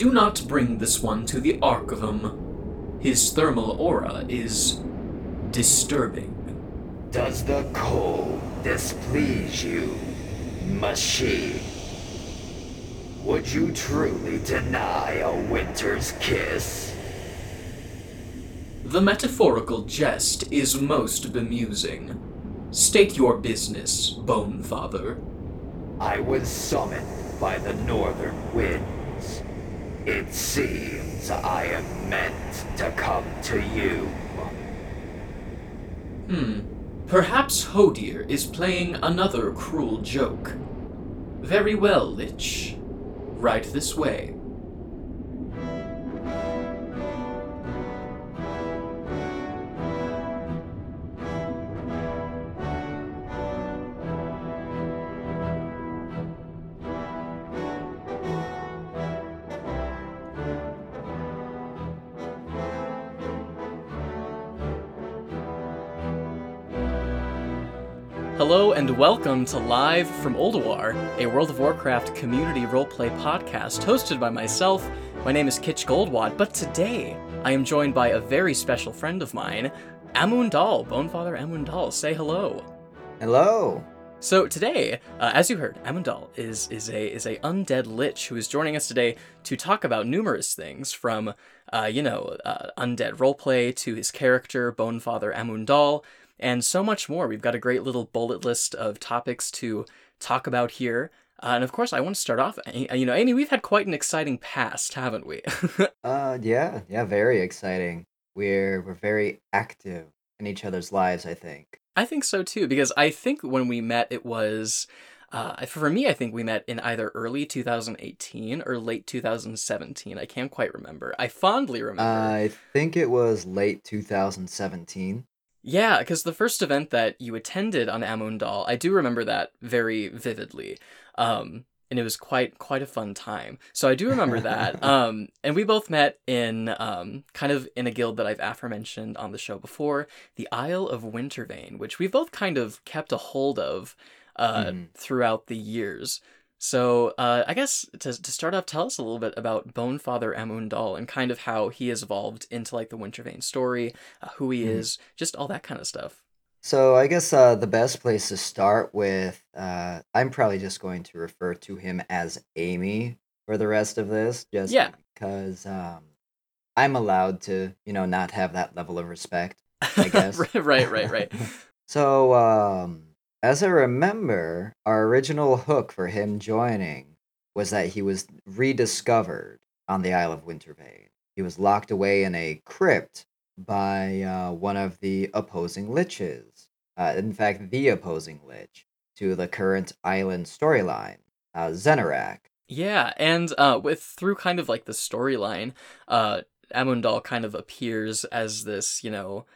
Do not bring this one to the Archivum. His thermal aura is disturbing. Does the cold displease you, machine? Would you truly deny a winter's kiss? The metaphorical jest is most bemusing. State your business, Bone Father. I was summoned by the northern winds. It seems I am meant to come to you. Hmm. Perhaps Hodir is playing another cruel joke. Very well, Lich. Right this way. Welcome to Live from Ulduar, a World of Warcraft community roleplay podcast hosted by myself. My name is Kitche Goldwad, but today I am joined by a very special friend of mine, Amunedal, Bonefather Amunedal. Say hello. Hello. So today, uh, as you heard, Amunedal is is a is a undead lich who is joining us today to talk about numerous things, from uh, you know uh, undead roleplay to his character Bonefather Amunedal, and so much more. We've got a great little bullet list of topics to talk about here. Uh, and of course, I want to start off. uh, You know, Amy, we've had quite an exciting past, haven't we? Uh yeah, yeah, very exciting. We're we're very active in each other's lives, I think. I think so too, because I think when we met, it was. Uh, for me, I think we met in either early 2018 or late 2017. I can't quite remember. I fondly remember. I think it was late 2017. Yeah, because the first event that you attended on Amunedal, I do remember that very vividly. Um, and it was quite quite a fun time. So I do remember that. um, and we both met in um, kind of in a guild that I've aforementioned on the show before, the Isle of Wintervane, which we've both kind of kept a hold of uh, Mhm. throughout the years. So uh, I guess to, to start off, tell us a little bit about Bonefather Amunedal and kind of how he has evolved into like the Wintervane story, uh, who he Mhm. is, just all that kind of stuff. So I guess uh the best place to start with uh I'm probably just going to refer to him as Amy for the rest of this just Yeah. because um I'm allowed to, you know, not have that level of respect. I guess. right, right, right. So, um, as I remember, our original hook for him joining was that he was rediscovered on the Isle of Wintervane. He was locked away in a crypt by uh, one of the opposing liches. Uh, in fact, the opposing lich to the current island storyline, uh, Zenarak. Yeah, and uh, with through kind of like the storyline, uh, Amunedal kind of appears as this, you know,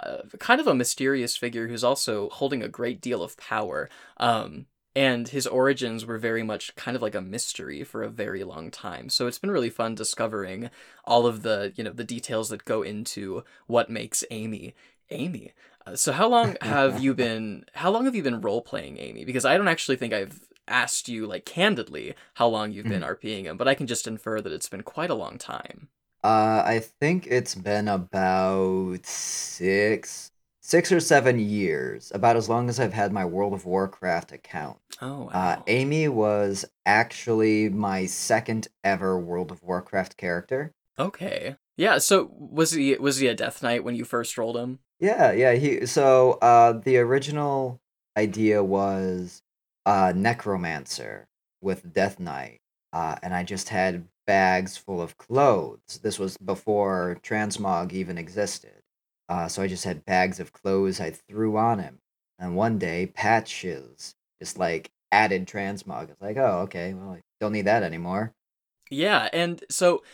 uh, kind of a mysterious figure who's also holding a great deal of power. Um, and his origins were very much kind of like a mystery for a very long time. So it's been really fun discovering all of the, you know, the details that go into what makes Amy Amy. Uh, so how long have you been? How long have you been role playing Amy? Because I don't actually think I've asked you like candidly how long you've been RPing him, but I can just infer that it's been quite a long time. Uh, I think it's been about six, six or seven years, about as long as I've had my World of Warcraft account. Oh wow. Uh, Amy was actually my second ever World of Warcraft character. okay. Yeah. So was he was he a Death Knight when you first rolled him? Yeah, yeah. He so uh, the original idea was uh, necromancer with Death Knight, uh, and I just had bags full of clothes. This was before transmog even existed, uh, so I just had bags of clothes I threw on him. And one day, patches just like added transmog. It's like, oh, okay, well, I don't need that anymore. Yeah, and so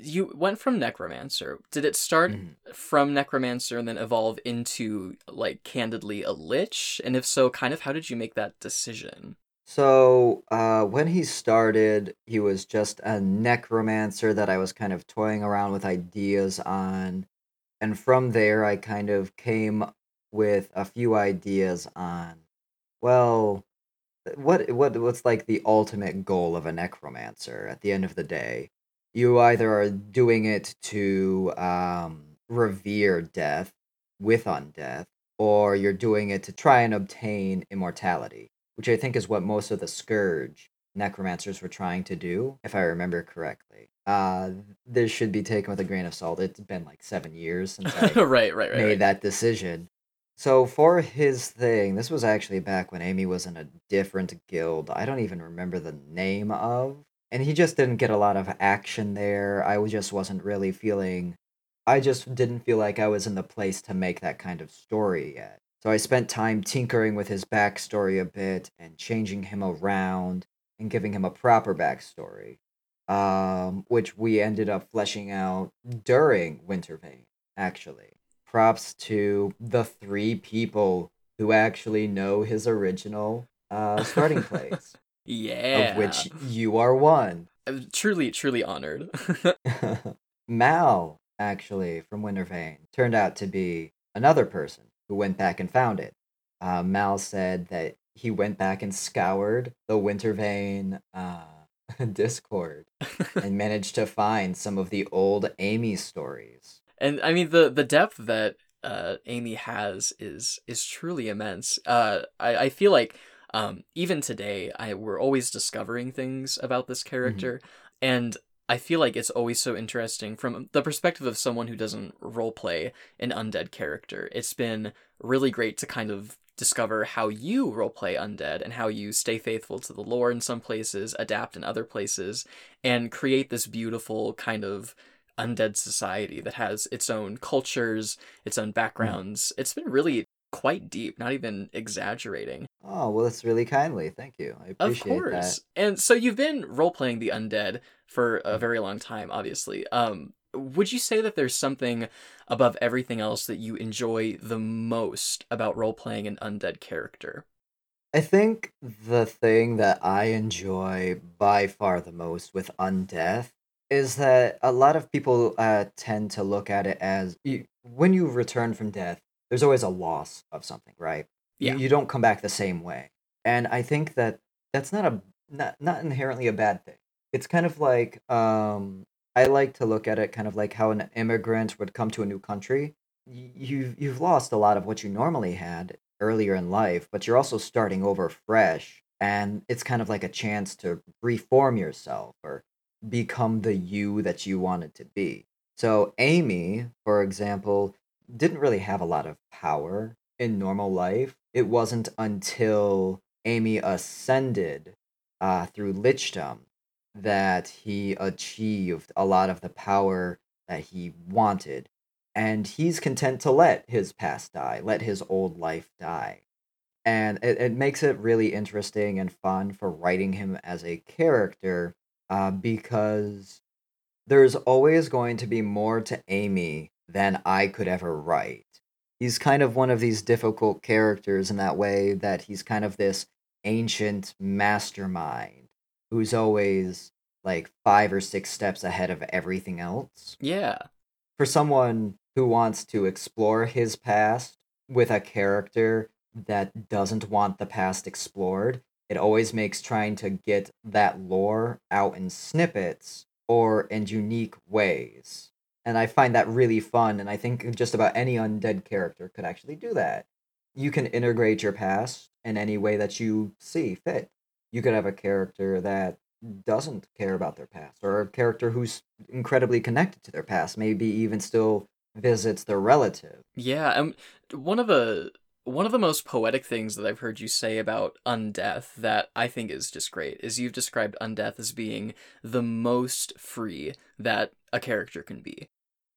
you went from Necromancer. Did it start Mhm. from Necromancer and then evolve into like candidly a Lich? And if so, kind of how did you make that decision? So, uh, when he started, he was just a necromancer that I was kind of toying around with ideas on. And from there, I kind of came with a few ideas on, well, what what what's like the ultimate goal of a necromancer at the end of the day? you either are doing it to um, revere death with undeath, or you're doing it to try and obtain immortality, which I think is what most of the Scourge necromancers were trying to do, if I remember correctly. Uh, this should be taken with a grain of salt. It's been like seven years since I right, right, right. made right. that decision. So for his thing, this was actually back when Amy was in a different guild. I don't even remember the name of. And he just didn't get a lot of action there. I just wasn't really feeling I just didn't feel like I was in the place to make that kind of story yet. So I spent time tinkering with his backstory a bit and changing him around and giving him a proper backstory, um, which we ended up fleshing out during Wintervane, actually. Props to the three people who actually know his original uh, starting place, yeah. of which you are one. I'm truly, truly honored. Mal, actually, from Wintervane, turned out to be another person who went back and found it. Uh, Mal said that he went back and scoured the Wintervane uh, Discord and managed to find some of the old Amy stories. and I mean the the depth that uh, Amy has is is truly immense. Uh, I I feel like um, even today I we're always discovering things about this character, and I feel like it's always so interesting from the perspective of someone who doesn't roleplay an undead character. It's been really great to kind of discover how you roleplay undead and how you stay faithful to the lore in some places, adapt in other places, and create this beautiful kind of undead society that has its own cultures, its own hmm. backgrounds. It's been really quite deep, not even exaggerating. Oh, well, that's really kindly. Thank you. I appreciate Of course. that. And so you've been role playing the undead for a very long time, obviously. Um, would you say that there's something above everything else that you enjoy the most about role playing an undead character? I think the thing that I enjoy by far the most with Undeath is that a lot of people uh, tend to look at it as you, when you return from death, there's always a loss of something, right? You- Yeah. You, don't come back the same way. And I think that that's not a not not inherently a bad thing. It's kind of like um I like to look at it kind of like how an immigrant would come to a new country. You've you've lost a lot of what you normally had earlier in life, but you're also starting over fresh. And it's kind of like a chance to reform yourself or become the you that you wanted to be. So, Amy, for example, didn't really have a lot of power in normal life. It wasn't until Amy ascended uh, through Lichdom that he achieved a lot of the power that he wanted. And he's content to let his past die, let his old life die. And it, it makes it really interesting and fun for writing him as a character uh, because there's always going to be more to Amy than I could ever write. He's kind of one of these difficult characters in that way that he's kind of this ancient mastermind who's always like five or six steps ahead of everything else. Yeah. For someone who wants to explore his past with a character that doesn't want the past explored, it always makes trying to get that lore out in snippets or in unique ways. And I find that really fun, and I think just about any undead character could actually do that. You can integrate your past in any way that you see fit. You could have a character that doesn't care about their past, or a character who's incredibly connected to their past, maybe even still visits their relative. Yeah, um, one of the one of the most poetic things that I've heard you say about undeath that I think is just great is you've described undeath as being the most free that a character can be.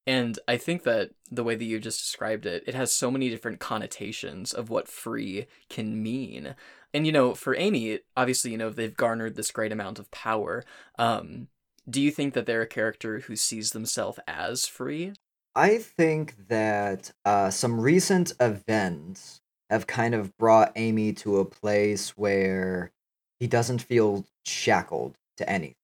And I think that the way that you just described it, it has so many different connotations of what free can mean. And you know, for Amy, obviously, you know, they've garnered this great amount of power. Um, do you think that they're a character who sees themselves as free? I think that uh, some recent events have kind of brought Amy to a place where he doesn't feel shackled to anything.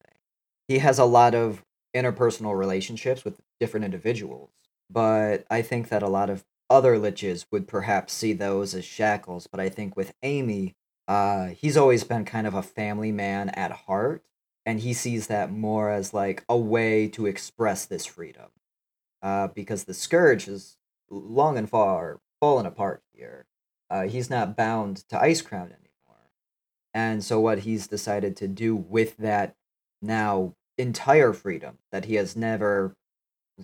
He has a lot of interpersonal relationships with different individuals, but I think that a lot of other liches would perhaps see those as shackles. But I think with Amy, uh, he's always been kind of a family man at heart, and he sees that more as like a way to express this freedom. Uh, because the scourge has long and far fallen apart here. Uh, he's not bound to Icecrown anymore, and so what he's decided to do with that now entire freedom that he has never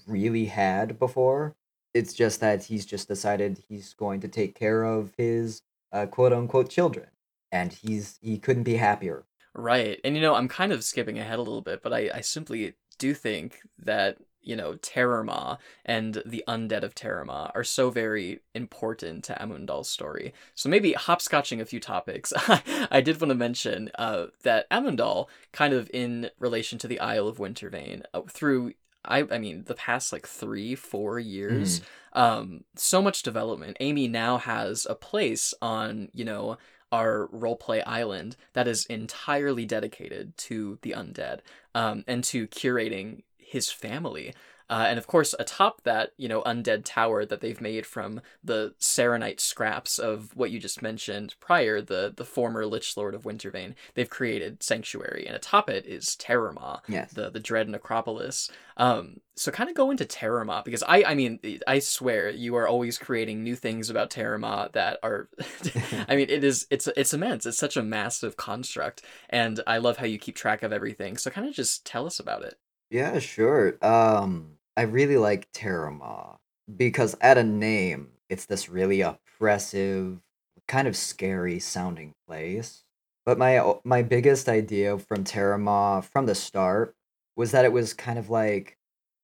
really had before. It's just that he's just decided he's going to take care of his uh, quote unquote children, and he's he couldn't be happier. Right, and you know I'm kind of skipping ahead a little bit, but I I simply do think that you know Terramah and the undead of Terramah are so very important to Amunedal's story. So maybe hopscotching a few topics, I did want to mention uh, that Amunedal, kind of in relation to the Isle of Wintervane, uh, through I I mean the past like three four years, mm. um, so much development. Amy now has a place on you know our roleplay island that is entirely dedicated to the undead um, and to curating his family. Uh, and of course, atop that, you know, undead tower that they've made from the Saronite scraps of what you just mentioned prior, the the former Lich Lord of Wintervane, they've created Sanctuary, and atop it is Terramah, yes. the the dread necropolis. Um, so kind of go into Terramah because I, I mean, I swear you are always creating new things about Terramah that are, I mean, it is it's it's immense. It's such a massive construct, and I love how you keep track of everything. So kind of just tell us about it. Yeah, sure. Um, I really like Terramah because at a name, it's this really oppressive, kind of scary sounding place. But my my biggest idea from Terramah from the start was that it was kind of like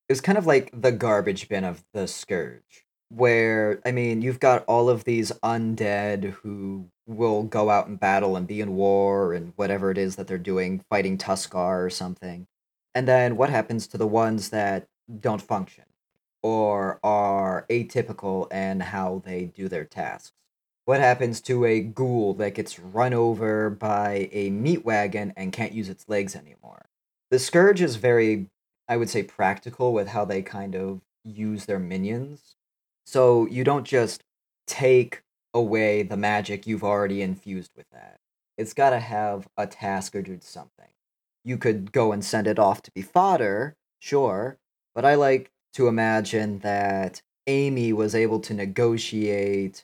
it was kind of like the garbage bin of the scourge where i mean you've got all of these undead who will go out and battle and be in war and whatever it is that they're doing fighting Tuskarr or something and then what happens to the ones that don't function or are atypical in how they do their tasks? What happens to a ghoul that gets run over by a meat wagon and can't use its legs anymore? The Scourge is very, I would say, practical with how they kind of use their minions. So you don't just take away the magic you've already infused with that. It's got to have a task or do something you could go and send it off to be fodder, sure, but I like to imagine that Amy was able to negotiate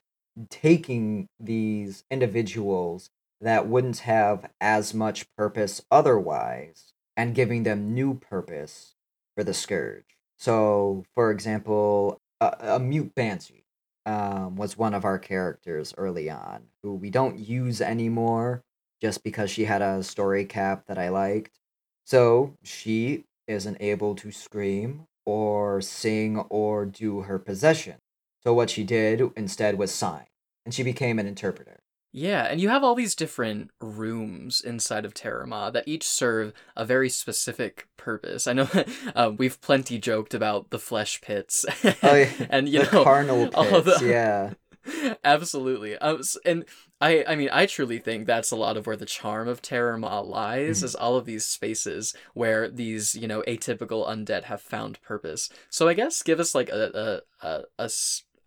taking these individuals that wouldn't have as much purpose otherwise and giving them new purpose for the scourge. So, for example, a, a mute banshee um, was one of our characters early on who we don't use anymore just because she had a story cap that I liked. So she isn't able to scream or sing or do her possession. So what she did instead was sign, and she became an interpreter. Yeah, and you have all these different rooms inside of Terramah that each serve a very specific purpose. I know uh, we've plenty joked about the flesh pits, oh, yeah. and you the know, carnal pits. The... Yeah, Absolutely. Um, and I, I mean, I truly think that's a lot of where the charm of Terramah lies, mm. is all of these spaces where these, you know, atypical undead have found purpose. So I guess give us like a, a, a, a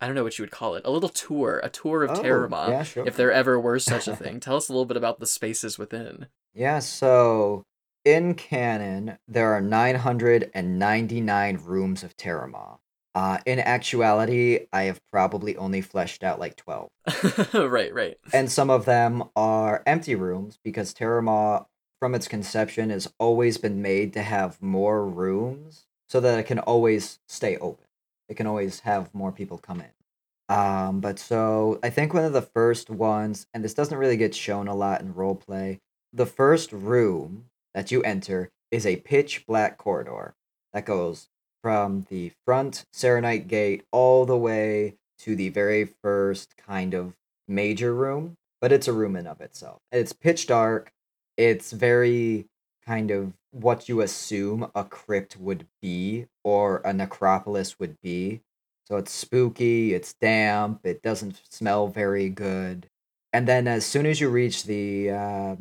I don't know what you would call it, a little tour, a tour of oh, yeah, sure. if there ever were such a thing. Tell us a little bit about the spaces within. Yeah, so in canon, there are 999 rooms of Terramah. Uh, in actuality, I have probably only fleshed out like 12. right, right. And some of them are empty rooms because Terramah, from its conception, has always been made to have more rooms so that it can always stay open. It can always have more people come in. Um, but so I think one of the first ones, and this doesn't really get shown a lot in roleplay, the first room that you enter is a pitch black corridor that goes from the front Saronite gate all the way to the very first kind of major room, but it's a room in of itself. It's pitch dark. It's very kind of what you assume a crypt would be or a necropolis would be. So it's spooky, it's damp, it doesn't smell very good. And then as soon as you reach the, uh,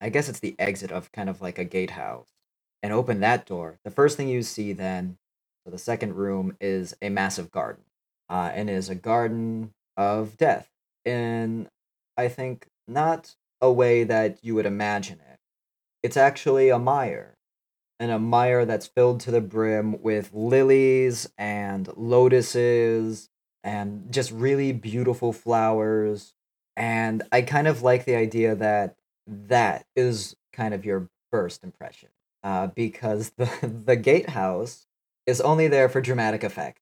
I guess it's the exit of kind of like a gatehouse, and open that door, the first thing you see then so the second room is a massive garden, uh, and is a garden of death in, I think, not a way that you would imagine it. it's actually a mire. And a mire that's filled to the brim with lilies and lotuses and just really beautiful flowers. And I kind of like the idea that that is kind of your first impression. Uh, because the, the gatehouse is only there for dramatic effect.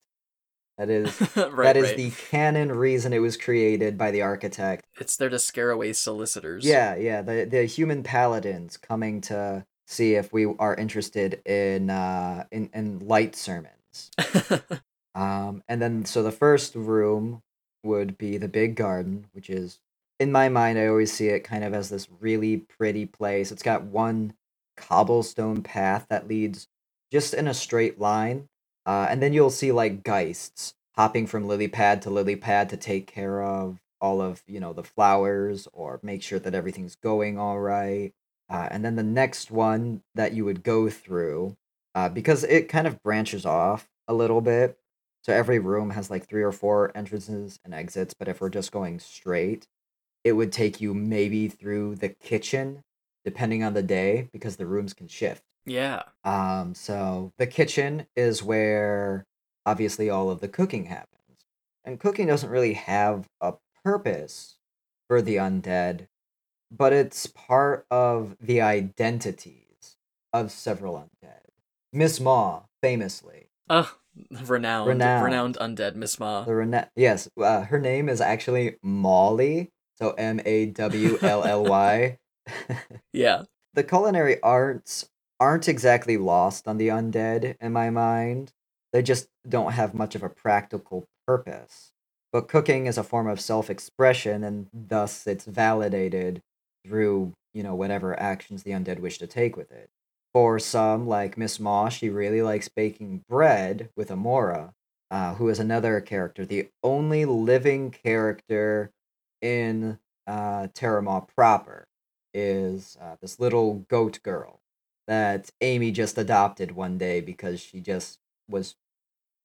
That is right, that is right. the canon reason it was created by the architect. It's there to scare away solicitors. Yeah, yeah, the the human paladins coming to see if we are interested in uh in, in light sermons. Um and then so the first room would be the big garden, which is in my mind I always see it kind of as this really pretty place. It's got one cobblestone path that leads just in a straight line. Uh, and then you'll see like geists hopping from lily pad to lily pad to take care of all of you know the flowers or make sure that everything's going all right. Uh, and then the next one that you would go through, uh, because it kind of branches off a little bit. So every room has like three or four entrances and exits. But if we're just going straight, it would take you maybe through the kitchen, depending on the day, because the rooms can shift. Yeah. Um, so the kitchen is where obviously all of the cooking happens. And cooking doesn't really have a purpose for the undead, but it's part of the identities of several undead. Miss Maw, famously. Uh, renowned, Renowned. renowned, undead Miss Maw. The Rene- yes, uh, her name is actually Molly, so M A W L L Y. Yeah. the culinary arts aren't exactly lost on the undead in my mind. They just don't have much of a practical purpose. But cooking is a form of self-expression and thus it's validated through, you know, whatever actions the undead wish to take with it. For some, like Miss Maw, she really likes baking bread with Amora, uh, who is another character, the only living character in uh, Terramah proper is uh, this little goat girl that Amy just adopted one day because she just was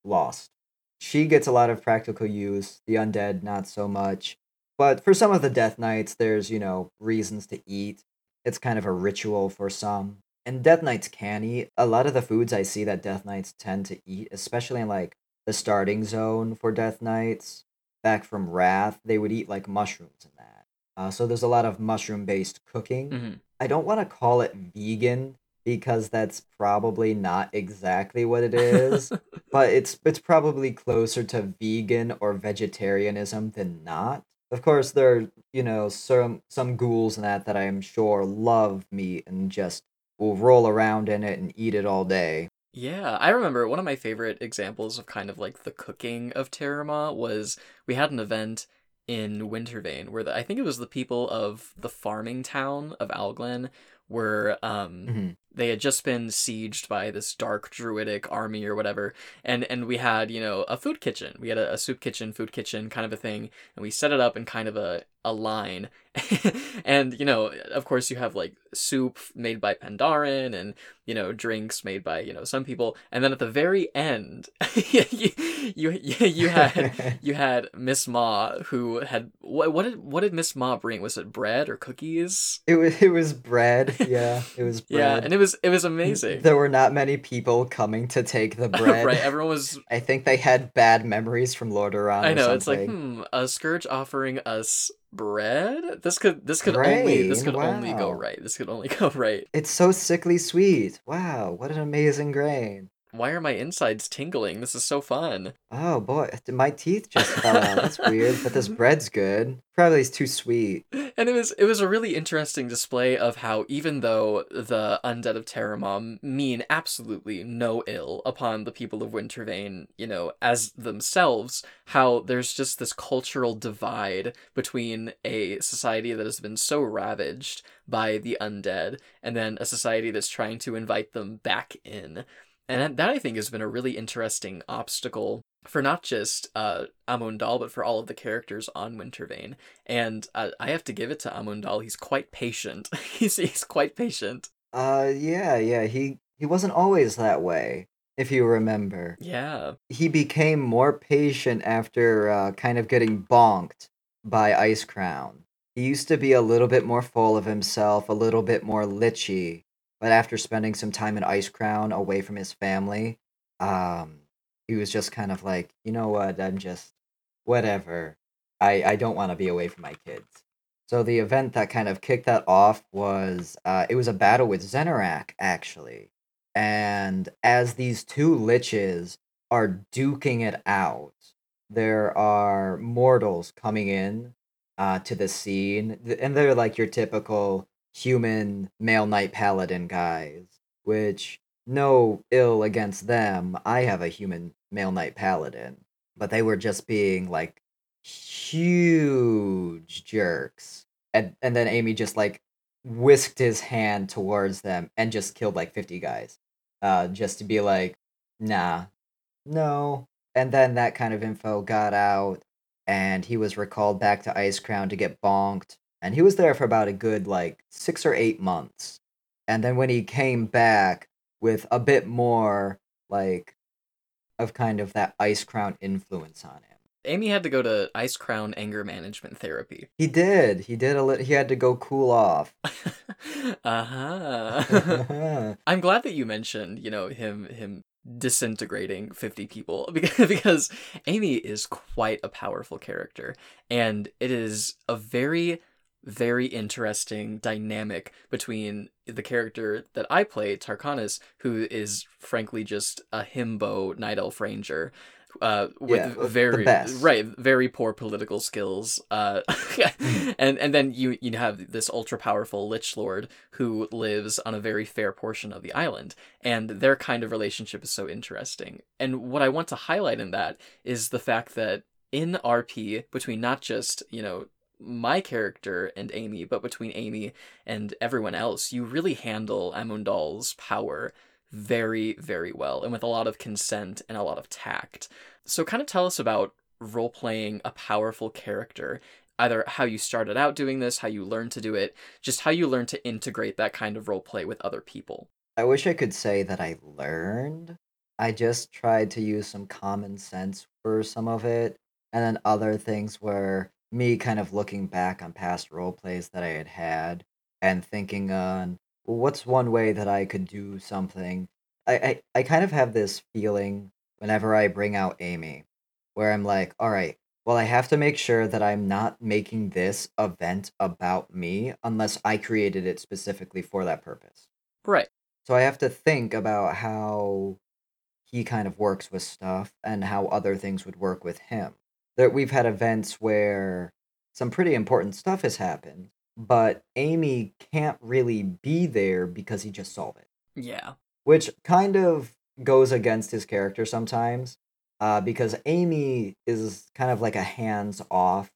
lost. She gets a lot of practical use, the undead not so much. But for some of the Death Knights, there's, you know, reasons to eat. It's kind of a ritual for some. And Death Knights can eat. A lot of the foods I see that Death Knights tend to eat, especially in like the starting zone for Death Knights, back from Wrath, they would eat like mushrooms and that. Uh, so there's a lot of mushroom based cooking. Mhm. I don't want to call it vegan because that's probably not exactly what it is, but it's it's probably closer to vegan or vegetarianism than not. Of course, there are you know some some ghouls and that that I am sure love meat and just will roll around in it and eat it all day. Yeah, I remember one of my favorite examples of kind of like the cooking of Terramah was we had an event in Wintervane where the, I think it was the people of the farming town of Alglen were um Mhm. They had just been sieged by this dark druidic army or whatever and and we had you know a food kitchen. We had a, a soup kitchen food kitchen kind of a thing and we set it up in kind of a, a line and you know of course you have like soup made by pandaren and you know drinks made by you know some people and then at the very end you, you you had you had miss maw who had what, what did what did miss maw bring was it bread or cookies It was it was bread. Yeah, it was bread. yeah and it was it was amazing There were not many people coming to take the bread. right everyone was I think they had bad memories from Lordaeron. I know it's like hmm a scourge offering us bread this could this could only this could only go right this could only go right It's so sickly sweet. Wow, what an amazing grain. Why are my insides tingling this is so fun Oh boy, my teeth just fell out. That's weird, but this bread's good. Probably it's too sweet. and it was it was a really interesting display of how even though the undead of Terramon mean absolutely no ill upon the people of Wintervane, you know, as themselves, how there's just this cultural divide between a society that has been so ravaged by the undead and then a society that's trying to invite them back in. And that I think has been a really interesting obstacle for not just uh, Amunedal, but for all of the characters on Wintervane. And uh, I have to give it to Amunedal. He's quite patient. he's he's quite patient. Uh yeah, yeah, he he wasn't always that way, if you remember. Yeah. He became more patient after uh, kind of getting bonked by Icecrown. He used to be a little bit more full of himself, a little bit more lichy, but after spending some time in Icecrown away from his family, um, he was just kind of like, you know what, I'm just whatever. I I don't want to be away from my kids. So the event that kind of kicked that off was uh, it was a battle with Zenarak actually, and as these two liches are duking it out, there are mortals coming in uh, to the scene, and they're like your typical human male knight paladin guys, which no ill against them. I have a human male knight paladin, but they were just being like huge jerks. And and then Amy just like whisked his hand towards them and just killed like 50 guys. Uh just to be like, nah, no. And then that kind of info got out and he was recalled back to Icecrown to get bonked. And he was there for about a good like six or eight months. And then when he came back with a bit more like of kind of that Icecrown influence on him. Amy had to go to Icecrown anger management therapy. He did. He did a lit he had to go cool off. uh-huh. I'm glad that you mentioned, you know, him him disintegrating 50 people because because Amy is quite a powerful character and it is a very very interesting dynamic between the character that I play, Tarkanis, who is frankly just a himbo night elf ranger, uh, with Yeah, very right, very poor political skills. Uh, and and then you you have this ultra powerful lich lord who lives on a very fair portion of the island, and their kind of relationship is so interesting. And what I want to highlight in that is the fact that in RP between not just you know my character and Amy, but between Amy and everyone else, you really handle Amunedal's power very, very well and with a lot of consent and a lot of tact. So, kind of tell us about role playing a powerful character, either how you started out doing this, how you learned to do it, just how you learned to integrate that kind of role play with other people. I wish I could say that I learned. I just tried to use some common sense for some of it, and then other things were me kind of looking back on past role plays that I had had and thinking on well, what's one way that I could do something. I, I I kind of have this feeling whenever I bring out Amy, where I'm like, all right, well, I have to make sure that I'm not making this event about me unless I created it specifically for that purpose. Right. So I have to think about how he kind of works with stuff and how other things would work with him. That we've had events where some pretty important stuff has happened, but Amy can't really be there because he just solved it, Yeah. which kind of goes against his character sometimes. Uh, because Amy is kind of like a hands-off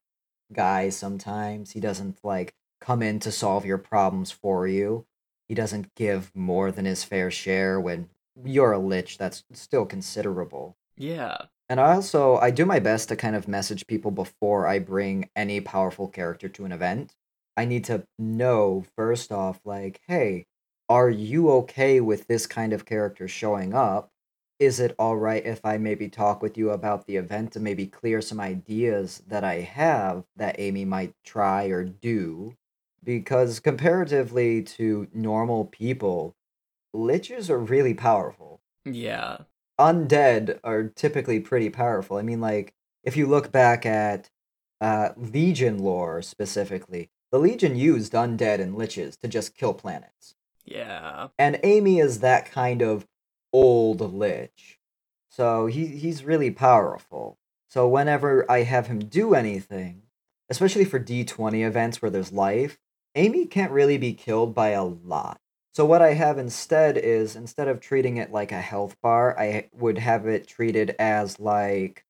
guy sometimes. He doesn't like come in to solve your problems for you. He doesn't give more than his fair share when you're a lich that's still considerable. Yeah. And I also I do my best to kind of message people before I bring any powerful character to an event. I need to know first off like, hey, are you okay with this kind of character showing up? Is it all right if I maybe talk with you about the event to maybe clear some ideas that I have that Amy might try or do? Because comparatively to normal people, liches are really powerful Yeah. Undead are typically pretty powerful. I mean, like if you look back at uh, Legion lore specifically, the Legion used undead and liches to just kill planets, Yeah. and Amy is that kind of old lich, so he he's really powerful. So whenever I have him do anything, especially for D twenty events where there's life, Amy can't really be killed by a lot. So what I have instead is instead of treating it like a health bar, I would have it treated as like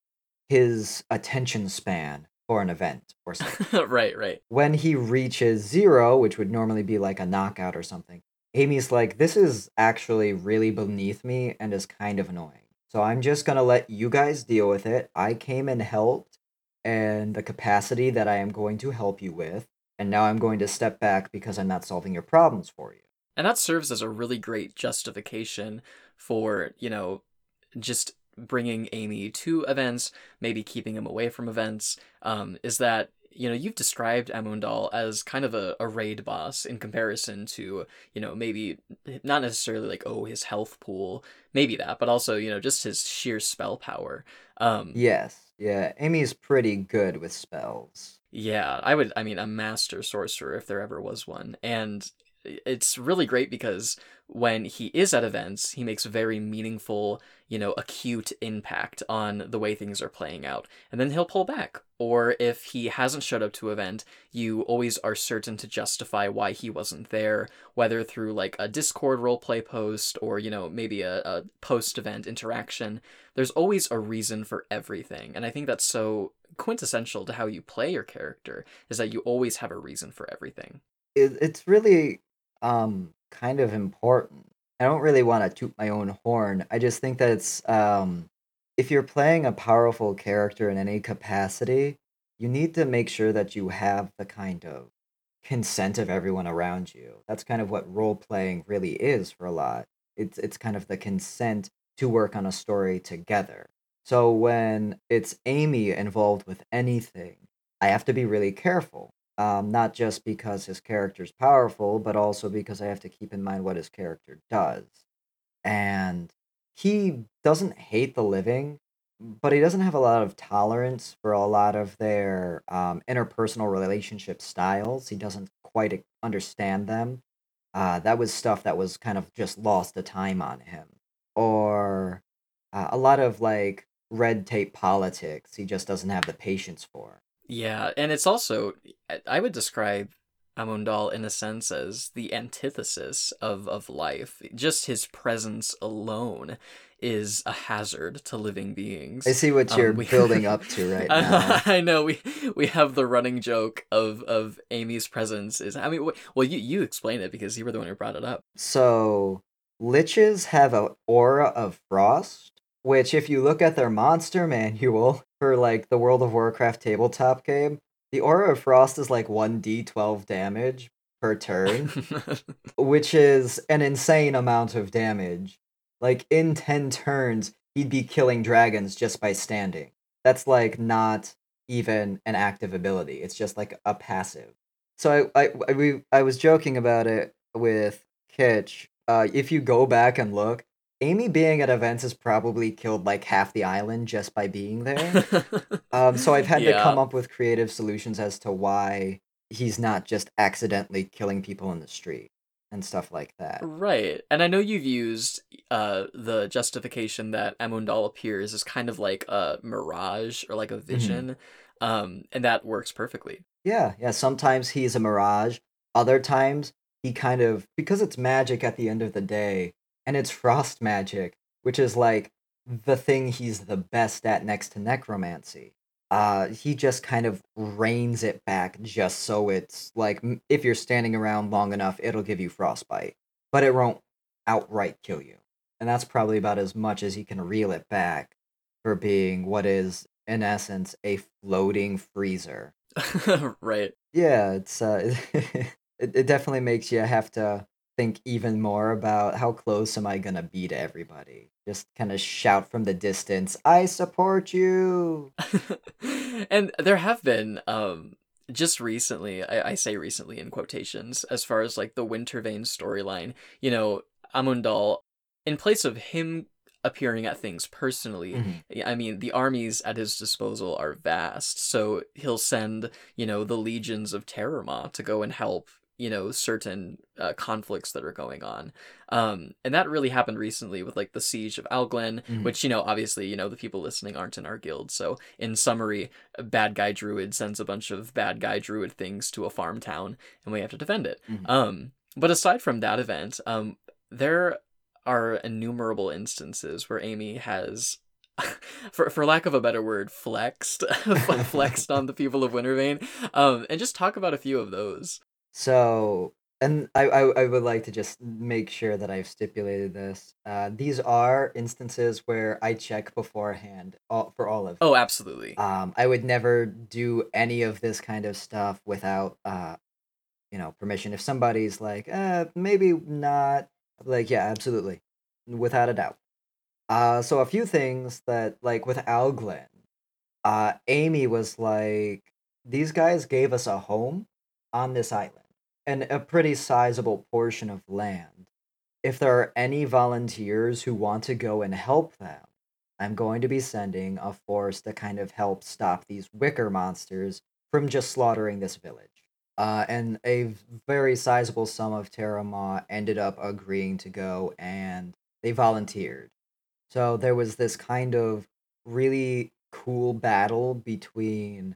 his attention span for an event or something. right, right. when he reaches zero, which would normally be like a knockout or something, Amy's like, this is actually really beneath me and is kind of annoying. So I'm just gonna let you guys deal with it. I came and helped and the capacity that I am going to help you with, and now I'm going to step back because I'm not solving your problems for you. And that serves as a really great justification for, you know, just bringing Amy to events, maybe keeping him away from events. Um, is that you know, you've described Amunedal as kind of a, a raid boss in comparison to, you know, maybe not necessarily like, oh, his health pool, maybe that, but also, you know, just his sheer spell power. Um, Yes, yeah. Amy's pretty good with spells. yeah, I would, I mean, a master sorcerer if there ever was one. And it's really great because when he is at events, he makes very meaningful, you know, acute impact on the way things are playing out. And then he'll pull back. Or if he hasn't showed up to event, you always are certain to justify why he wasn't there, whether through like a Discord roleplay post or, you know, maybe a, a post event interaction. There's always a reason for everything. And I think that's so quintessential to how you play your character is that you always have a reason for everything. It's really um kind of important. I don't really want to toot my own horn. I just think that it's um if you're playing a powerful character in any capacity, you need to make sure that you have the kind of consent of everyone around you. That's kind of what role playing really is for a lot. It's it's kind of the consent to work on a story together. So when it's Amy involved with anything, I have to be really careful. Um, not just because his character's powerful, but also because I have to keep in mind what his character does. And he doesn't hate the living, but he doesn't have a lot of tolerance for a lot of their um, interpersonal relationship styles. He doesn't quite understand them. Uh, that was stuff that was kind of just lost to time on him. Or uh, a lot of like red tape politics, he just doesn't have the patience for. Yeah, and it's also I- would describe Amunedal in a sense as the antithesis of of life. Just his presence alone is a hazard to living beings. I see what Um, you're we- building up to right now. I know we we have the running joke of of Amy's presence is. I mean, well, you you explain it because you were the one who brought it up. So, liches have an aura of frost, which, if you look at their monster manual for like the World of Warcraft tabletop game, the aura of frost is like 1d12 damage per turn, which is an insane amount of damage. Like, in 10 turns, he'd be killing dragons just by standing. That's like not even an active ability, it's just like a passive. So I I I, we, I was joking about it with Kitche. Uh, if you go back and look, Amy being at events has probably killed like half the island just by being there. um, so I've had to come up with creative solutions as to why he's not just accidentally killing people in the street and stuff like that. Right. And I know you've used uh the justification that Amunedal appears as kind of like a mirage or like a vision. Um and that works perfectly. Yeah, yeah. Sometimes he's a mirage. Other times he kind of because it's magic at the end of the day, and it's frost magic, which is like the thing he's the best at next to necromancy. Uh, he just kind of reins it back just so it's like if you're standing around long enough, it'll give you frostbite, but it won't outright kill you. And that's probably about as much as he can reel it back for being what is in essence a floating freezer. right. Yeah, it's uh, it, it definitely makes you have to think even more about how close am I gonna be to everybody. Just kind of shout from the distance, "I support you." and there have been um just recently I, I say recently in quotations as far as like the wintervane storyline you know amunedal in place of him appearing at things personally Mhm. I mean, the armies at his disposal are vast, so he'll send, you know, the legions of Terrormaw to go and help, you know, certain uh, conflicts that are going on. Um, and that really happened recently with like the siege of Alglen, Mhm. which, you know, obviously, you know, the people listening aren't in our guild. So, in summary, a bad guy druid sends a bunch of bad guy druid things to a farm town, and we have to defend it. Mhm. Um, but aside from that event, um, there are innumerable instances where Amy has, for for lack of a better word, flexed, flexed on the people of Wintervane. Um, and just talk about a few of those. So, and I, I I would like to just make sure that I've stipulated this. Uh, these are instances where I check beforehand all, for all of. Oh, absolutely. Um, I would never do any of this kind of stuff without, uh, you know, permission. If somebody's like, uh, maybe not, like, yeah, absolutely, without a doubt. Uh, so a few things that, like with Alglen, uh, Amy was like, these guys gave us a home on this island and a pretty sizable portion of land. If there are any volunteers who want to go and help them, I'm going to be sending a force to kind of help stop these wicker monsters from just slaughtering this village. Uh, and a very sizable sum of Terramah ended up agreeing to go and they volunteered. So there was this kind of really cool battle between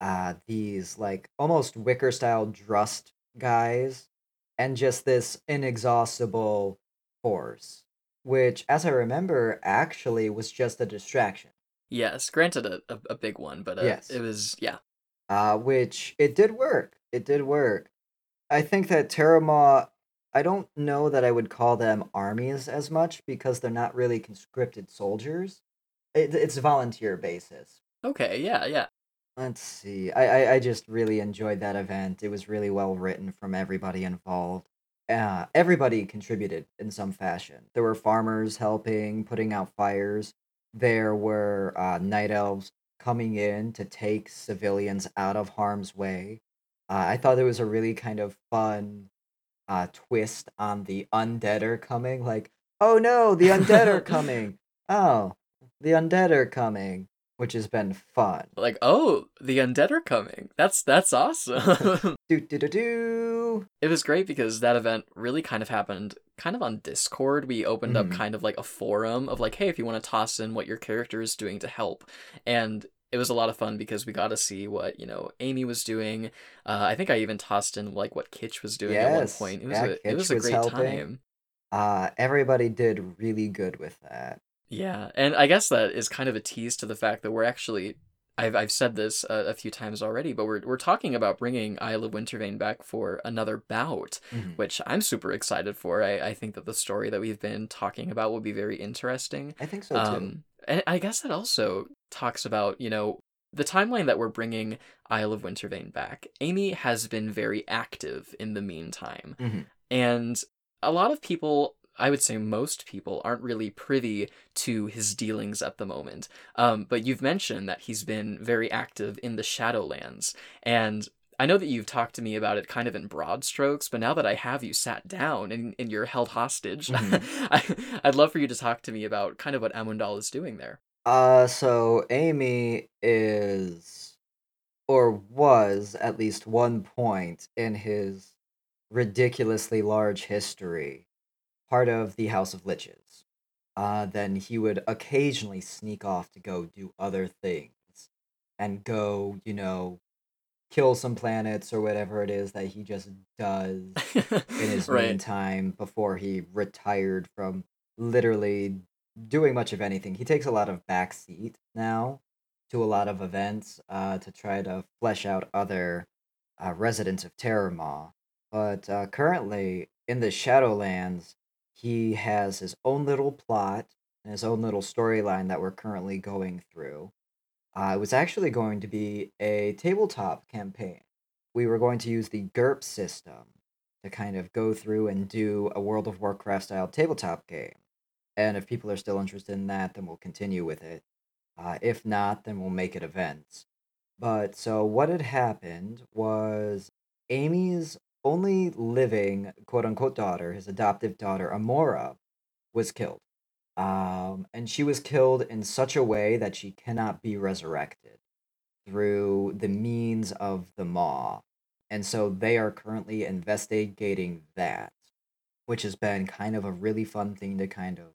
uh, these like almost wicker style drust guys and just this inexhaustible force, which, as I remember, actually was just a distraction. Yes, granted a, a, a big one, but uh, Yes. it was yeah. uh, which it did work. It did work. I think that Terramah, I don't know that I would call them armies as much because they're not really conscripted soldiers. It, it's volunteer basis. Okay, yeah, yeah. Let's see. I, I I just really enjoyed that event. It was really well written from everybody involved. Uh, everybody contributed in some fashion. There were farmers helping, putting out fires. There were uh, night elves coming in to take civilians out of harm's way. Uh, I thought it was a really kind of fun uh, twist on the undead are coming. Like, oh no, the undead are coming. Oh, the undead are coming, which has been fun. Like, oh, the undead are coming. That's that's awesome. Do do do do. it was great because that event really kind of happened kind of on Discord. We opened up Mhm. kind of like a forum of like, hey, if you want to toss in what your character is doing to help. And it was a lot of fun because we got to see what, you know, Amy was doing. Uh, I think I even tossed in like what Kitche was doing at one point. It was yeah, a it was a great time. Uh, everybody did really good with that. Yeah, and I guess that is kind of a tease to the fact that we're actually I've I've said this a, a few times already, but we're we're talking about bringing Isle of Wintervane back for another bout, Mhm. which I'm super excited for. I, I think that the story that we've been talking about will be very interesting. I think so too. Um, and I guess that also talks about you know the timeline that we're bringing Isle of Wintervane back. Amy has been very active in the meantime, Mhm. and a lot of people. I would say most people aren't really privy to his dealings at the moment. Um, but you've mentioned that he's been very active in the Shadowlands, and I know that you've talked to me about it kind of in broad strokes, but now that I have you sat down and, and you're held hostage, Mhm. I, I'd love for you to talk to me about kind of what Amunedal is doing there. Uh, so Amy is, or was at least one point in his ridiculously large history, part of the House of Liches. Uh, then he would occasionally sneak off to go do other things and go, you know, kill some planets or whatever it is that he just does in his right. meantime before he retired from literally doing much of anything. He takes a lot of backseat now to a lot of events uh, to try to flesh out other uh, residents of Terramah. But uh, currently in the Shadowlands, he has his own little plot and his own little storyline that we're currently going through. Uh, it was actually going to be a tabletop campaign. We were going to use the GURPS system to kind of go through and do a World of Warcraft style tabletop game. And if people are still interested in that, then we'll continue with it. Uh, if not, then we'll make it events. But so what had happened was Amy's only living quote unquote daughter, his adoptive daughter, Amora, was killed. Um, and she was killed in such a way that she cannot be resurrected through the means of the Maw. And so they are currently investigating that, which has been kind of a really fun thing to kind of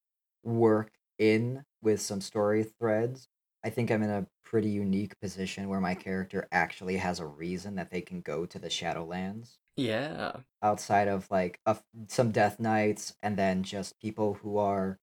work in with some story threads. I think I'm in a pretty unique position where my character actually has a reason that they can go to the Shadowlands Yeah. outside of like a, some death knights and then just people who are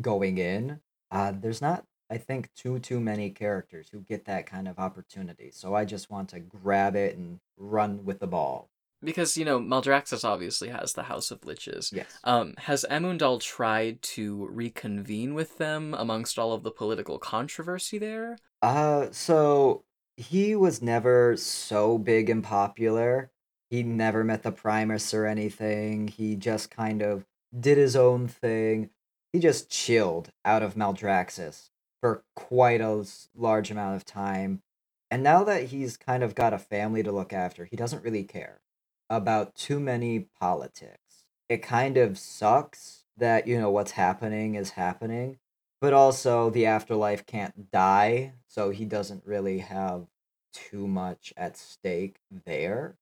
going in. Uh, there's not, I think, too too many characters who get that kind of opportunity. So I just want to grab it and run with the ball. Because, you know, Maldraxxus obviously has the House of Liches. Yes. Um, has Amunedal tried to reconvene with them amongst all of the political controversy there? Uh, so he was never so big and popular. He never met the Primus or anything. He just kind of did his own thing. He just chilled out of Maldraxxus for quite a large amount of time. And now that he's kind of got a family to look after, he doesn't really care about too many politics. It kind of sucks that, you know, what's happening is happening, but also the afterlife can't die, so he doesn't really have too much at stake there.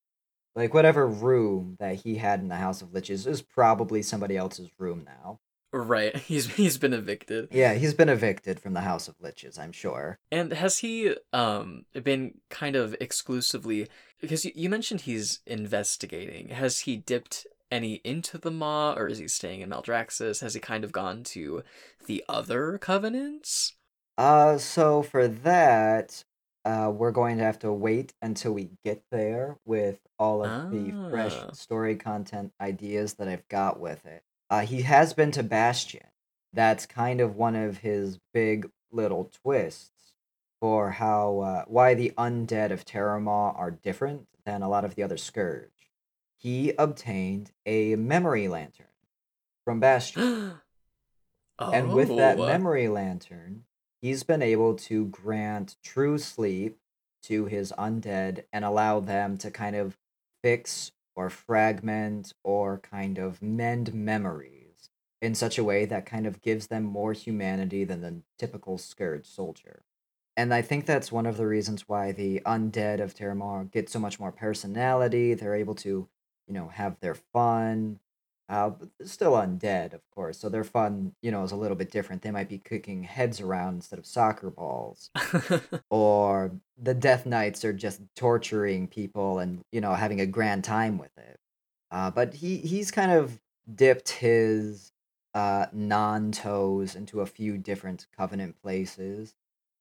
Like whatever room that he had in the House of Liches is probably somebody else's room now. Right. He's he's been evicted. Yeah, he's been evicted from the House of Liches, I'm sure. And has he um been kind of exclusively because you, you mentioned he's investigating. Has he dipped any into the Maw or is he staying in Maldraxxus? Has he kind of gone to the other covenants? Uh so for that, uh we're going to have to wait until we get there with all of the fresh Ah. story content ideas that I've got with it. Uh he has been to Bastion. That's kind of one of his big little twists for how uh, why the undead of Terramah are different than a lot of the other scourge. He obtained a memory lantern from Bastion. And with that Oh. memory lantern, he's been able to grant true sleep to his undead and allow them to kind of fix or fragment or kind of mend memories in such a way that kind of gives them more humanity than the typical scourge soldier. And I think that's one of the reasons why the undead of Terramah get so much more personality. They're able to, you know, have their fun. Uh, but they're still undead, of course, so their fun, you know, is a little bit different. They might be kicking heads around instead of soccer balls, or the Death Knights are just torturing people and you know having a grand time with it. Uh, but he he's kind of dipped his uh, non toes into a few different Covenant places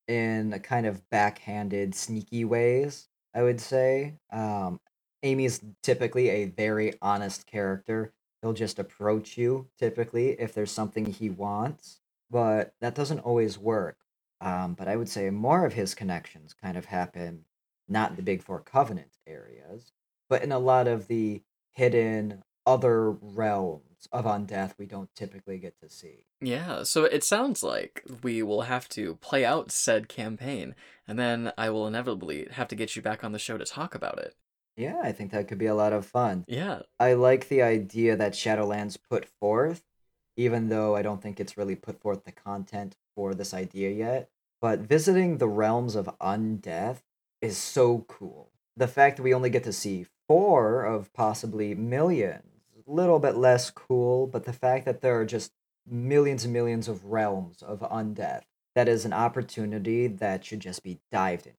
in a kind of backhanded, sneaky ways. I would say. Um, Amy's typically a very honest character. He'll just approach you typically if there's something he wants, but that doesn't always work. Um, but I would say more of his connections kind of happen not in the Big Four Covenant areas, but in a lot of the hidden other realms of undeath we don't typically get to see. Yeah, so it sounds like we will have to play out said campaign, and then I will inevitably have to get you back on the show to talk about it. Yeah, I think that could be a lot of fun. Yeah. I like the idea that Shadowlands put forth, even though I don't think it's really put forth the content for this idea yet. But visiting the realms of undeath is so cool. The fact that we only get to see four of possibly millions, a little bit less cool, but the fact that there are just millions and millions of realms of undeath, that is an opportunity that should just be dived into.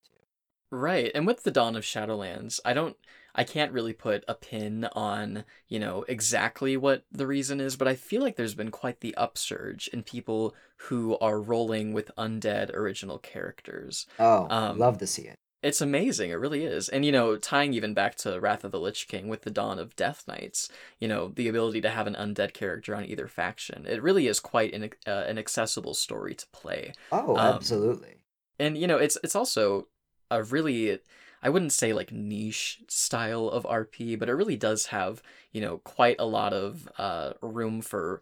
Right. And with the dawn of Shadowlands, I don't I can't really put a pin on, you know, exactly what the reason is, but I feel like there's been quite the upsurge in people who are rolling with undead original characters. Oh, Um, love to see it. It's amazing, it really is. And you know, tying even back to Wrath of the Lich King with the dawn of Death Knights, you know, the ability to have an undead character on either faction. It really is quite an uh, an accessible story to play. Oh, um, absolutely. and you know it's it's also a really i wouldn't say like niche style of rp but it really does have you know quite a lot of uh room for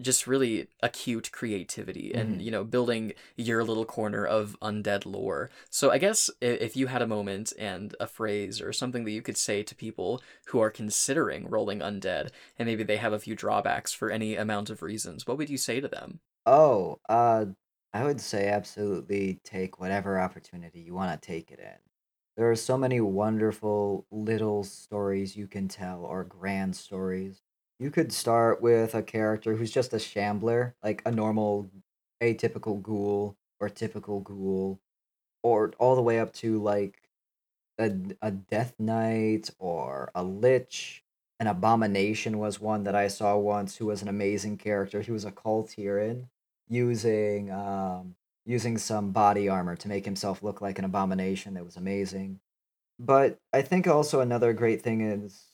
just really acute creativity and Mhm. you know building your little corner of undead lore so i guess if you had a moment and a phrase or something that you could say to people who are considering rolling undead and maybe they have a few drawbacks for any amount of reasons what would you say to them Oh, uh, I would say absolutely take whatever opportunity you want to take it in. There are so many wonderful little stories you can tell, or grand stories. You could start with a character who's just a shambler, like a normal, atypical ghoul, or typical ghoul, or all the way up to like a, a death knight or a lich. An abomination was one that I saw once who was an amazing character. He was a Kul Tiran using um using some body armor to make himself look like an abomination that was amazing. But I think also another great thing is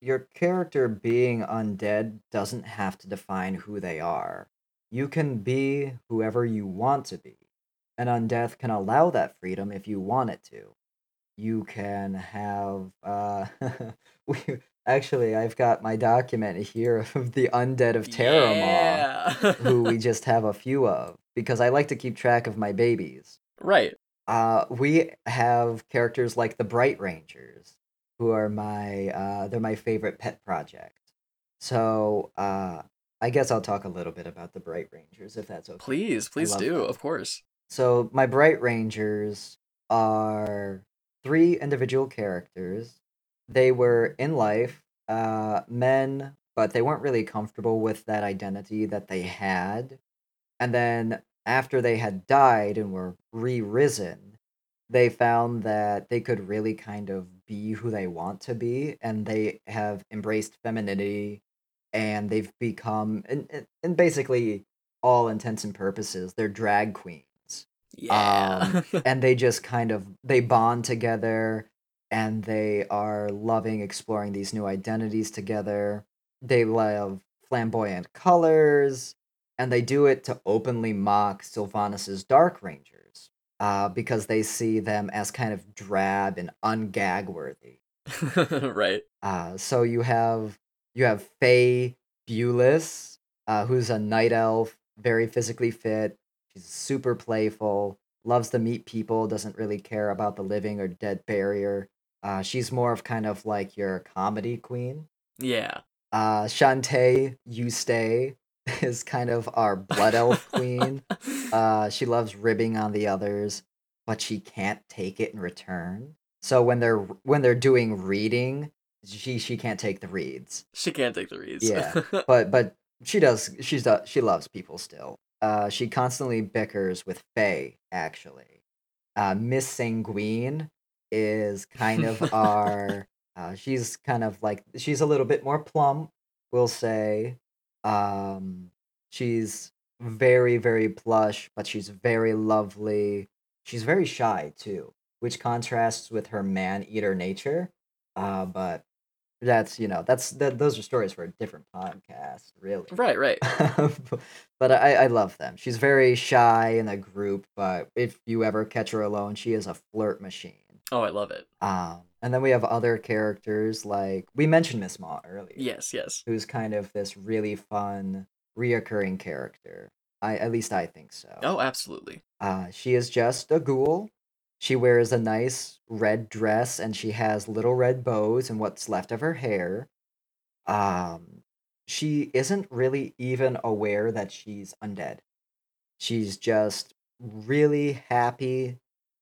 your character being undead doesn't have to define who they are. You can be whoever you want to be. And undeath can allow that freedom if you want it to. You can have uh we actually I've got my document here of the undead of Terramah yeah who we just have a few of because I like to keep track of my babies. right Uh, we have characters like the Bright Rangers, who are my uh, they're my favorite pet project. So uh, I guess I'll talk a little bit about the Bright Rangers if that's okay. Please, please do. them. Of course. So my Bright Rangers are three individual characters. They were in life uh, men, but they weren't really comfortable with that identity that they had. And then after they had died and were re-risen, they found that they could really kind of be who they want to be, and they have embraced femininity, and they've become, and, and and basically all intents and purposes, they're drag queens Yeah. um and they just kind of they bond together and they are loving exploring these new identities together they love flamboyant colors and they do it to openly mock sylvanas's dark rangers uh, because they see them as kind of drab and ungag worthy right. uh, so you have you have Faye Bulis, uh, who's a night elf, very physically fit. She's super playful, loves to meet people, doesn't really care about the living or dead barrier. Uh, she's more of kind of like your comedy queen. Yeah. Uh, Shantae Eustace is kind of our blood elf queen. Uh, she loves ribbing on the others, but she can't take it in return. So when they're when they're doing reading, she she can't take the reads. she can't take the reads. Yeah, But but she does she's do- she loves people still. Uh, she constantly bickers with Faye. Actually, uh, Miss Sanguine is kind of our. Uh, she's kind of like she's a little bit more plump, we'll say. Um, she's very very plush, but she's very lovely. She's very shy too, which contrasts with her man eater nature. Uh, but that's you know that's that those are stories for a different podcast, really. right, right. but I, I love them. She's very shy in a group, but if you ever catch her alone, she is a flirt machine. Oh, I love it. Um, and then we have other characters like we mentioned Miss Maw earlier, Yes, yes. who's kind of this really fun, reoccurring character. I at least I think so. Oh, absolutely. Uh, she is just a ghoul. She wears a nice red dress and she has little red bows in what's left of her hair. Um, she isn't really even aware that she's undead. She's just really happy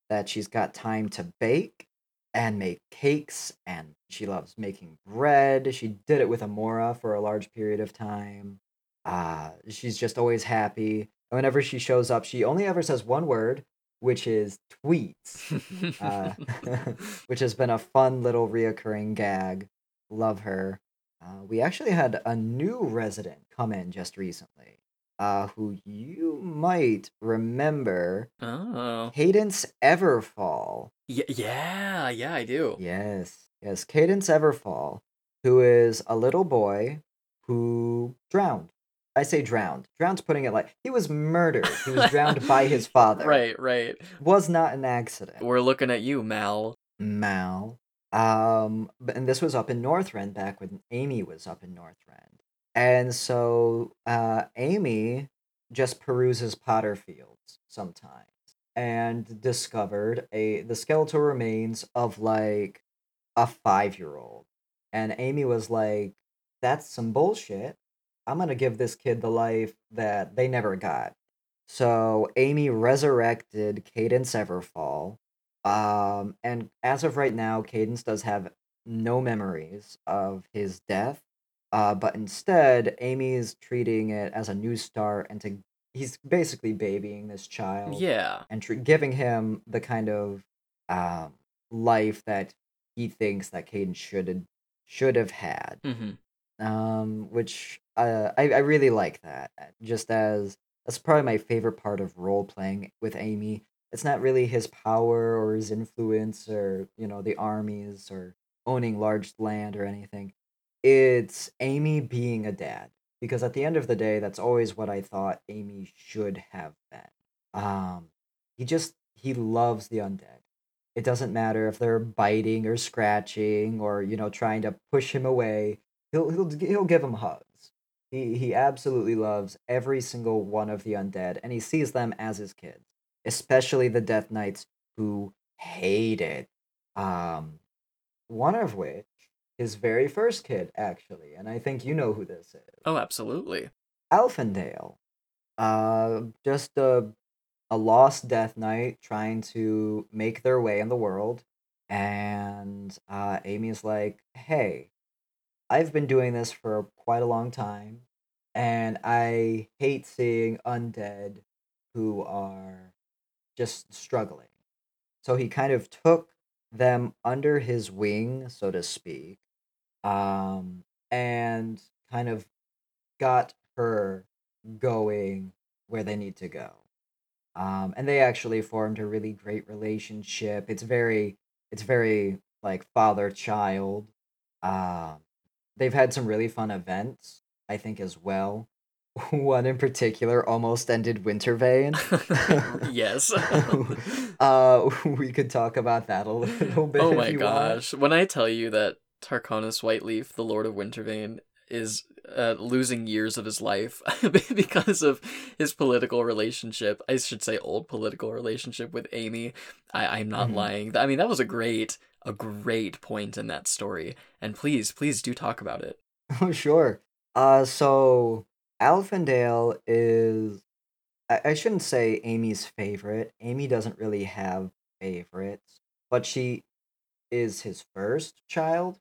that she's got time to bake and make cakes and she loves making bread. She did it with Amora for a large period of time. Uh, she's just always happy. Whenever she shows up, she only ever says one word, which is tweets, uh, which has been a fun little reoccurring gag. Love her. Uh, we actually had a new resident come in just recently, uh, who you might remember, oh. Cadence Everfall. Yeah, yeah, yeah, I do. Yes, yes, Cadence Everfall, who is a little boy who drowned. I say drowned. Drowned's putting it like he was murdered. He was drowned by his father. Right, right. Was not an accident. We're looking at you, Mal. Mal. Um, and this was up in Northrend back when Amy was up in Northrend. And so uh, Amy just peruses Potter Fields sometimes and discovered a the skeletal remains of like a five year old. And Amy was like, That's some bullshit. I'm gonna give this kid the life that they never got. So Amy resurrected Cadence Everfall. Um, and as of right now, Cadence does have no memories of his death. Uh, but instead, Amy's treating it as a new start and to he's basically babying this child Yeah. and tr- giving him the kind of um, life that he thinks that Caden should should have had. hmm Um, which uh, I I really like that. uh, Just as that's probably my favorite part of role playing with Amy. It's not really his power or his influence or you know the armies or owning large land or anything. It's Amy being a dad because at the end of the day, that's always what I thought Amy should have been. Um, he just he loves the undead. It doesn't matter if they're biting or scratching or you know trying to push him away. He'll he'll he'll give them hugs. He he absolutely loves every single one of the undead, and he sees them as his kids, especially the Death Knights who hate it. Um, one of which his very first kid, actually, and I think you know who this is. Oh, absolutely. Alfendale. Uh, just a a lost Death Knight trying to make their way in the world, and uh, Amy's like, "Hey, I've been doing this for quite a long time, and I hate seeing undead who are just struggling." So he kind of took them under his wing, so to speak, um, and kind of got her going where they need to go. Um, and they actually formed a really great relationship. It's very, it's very like father child. Um, they've had some really fun events, I think, as well. One in particular almost ended Wintervane. yes. uh, we could talk about that a little bit. oh if my you want. gosh. When I tell you that Tarkonis Whiteleaf, the Lord of Wintervane, is uh, losing years of his life because of his political relationship. I should say old political relationship with Amy. I, I'm not Mhm. lying. I mean, that was a great, a great point in that story. And please, please do talk about it. Oh, sure. Uh, so Alfendale is, I, I shouldn't say Amy's favorite. Amy doesn't really have favorites, but she is his first child,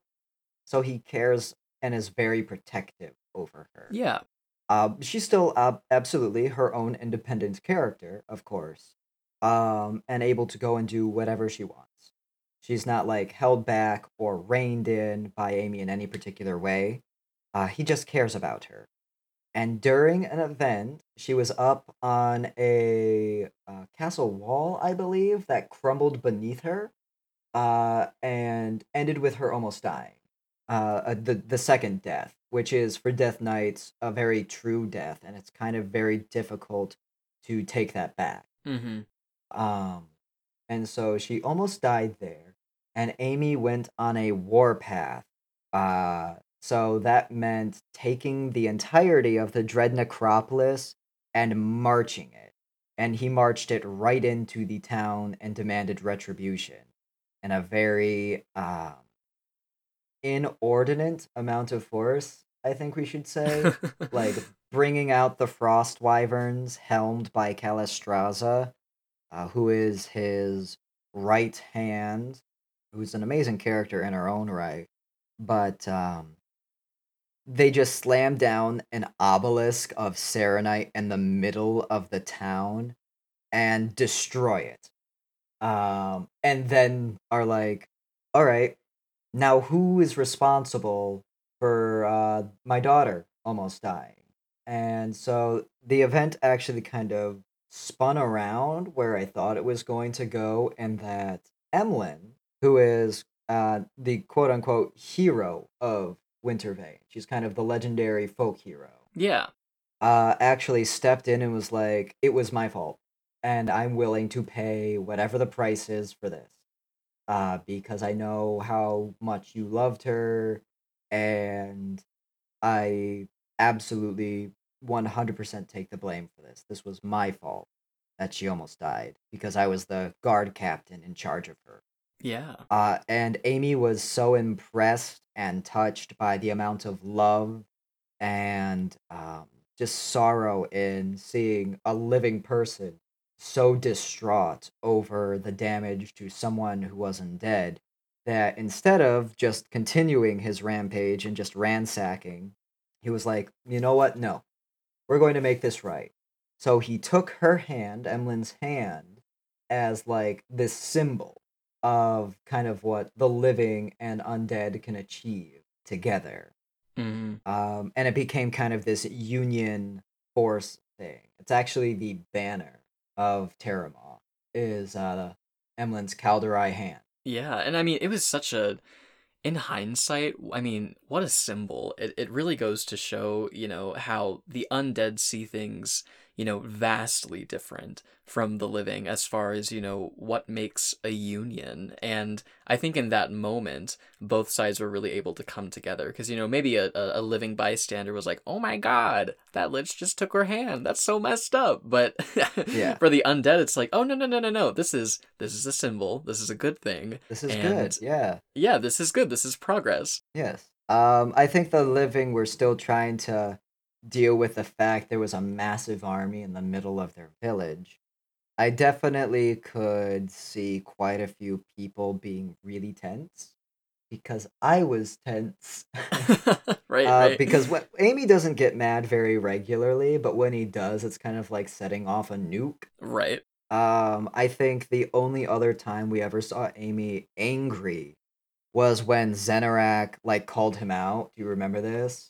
so he cares and is very protective over her. Yeah. Uh, she's still uh, absolutely her own independent character, of course, um, and able to go and do whatever she wants. She's not like held back or reined in by Amy in any particular way. Uh, he just cares about her. And during an event, she was up on a uh, castle wall, I believe, that crumbled beneath her, uh, and ended with her almost dying. Uh, uh, the the second death, which is for Death Knights a very true death, and it's kind of very difficult to take that back. Mm-hmm. Um, and so she almost died there, and Amy went on a warpath. Uh, so that meant taking the entirety of the Dread Necropolis and marching it. And he marched it right into the town and demanded retribution in a very um, inordinate amount of force, I think we should say like bringing out the frost wyverns helmed by Calistraza, uh, who is his right hand, who's an amazing character in her own right. But um, they just slam down an obelisk of Saronite in the middle of the town and destroy it. Um, and then are like, all right, now who is responsible for uh, my daughter almost dying? And so the event actually kind of spun around where I thought it was going to go, and that Emlyn, who is uh, the quote unquote hero of Wintervane, she's kind of the legendary folk hero, yeah. uh, actually stepped in and was like, It was my fault, and I'm willing to pay whatever the price is for this. Uh, because I know how much you loved her, and I absolutely 100% take the blame for this. This was my fault that she almost died because I was the guard captain in charge of her. Yeah. Uh, and Amy was so impressed and touched by the amount of love and um, just sorrow in seeing a living person so distraught over the damage to someone who wasn't dead that instead of just continuing his rampage and just ransacking, he was like, you know what? No, we're going to make this right. So he took her hand, Emlyn's hand, as like this symbol of kind of what the living and undead can achieve together. Mm-hmm. Um, and it became kind of this union force thing. It's actually the banner of Terramah is uh, Emlyn's Calderai hand. Yeah, and I mean, it was such a. In hindsight, I mean, what a symbol. It, it really goes to show, you know, how the undead see things, you know, vastly different from the living as far as, you know, what makes a union. And I think in that moment, both sides were really able to come together. Because, you know, maybe a, a living bystander was like, oh my God, that lich just took her hand. That's so messed up. But Yeah. for the undead, it's like, oh, no, no, no, no, no. This is, this is a symbol. This is a good thing. This is And- good. Yeah. Yeah, this is good. This is progress. Yes. Um, I think the living were still trying to deal with the fact there was a massive army in the middle of their village. I definitely could see quite a few people being really tense because I was tense. right, uh, right. Because what Amy doesn't get mad very regularly, but when he does, it's kind of like setting off a nuke. right. Um, I think the only other time we ever saw Amy angry was when Zenarak like called him out. Do you remember this?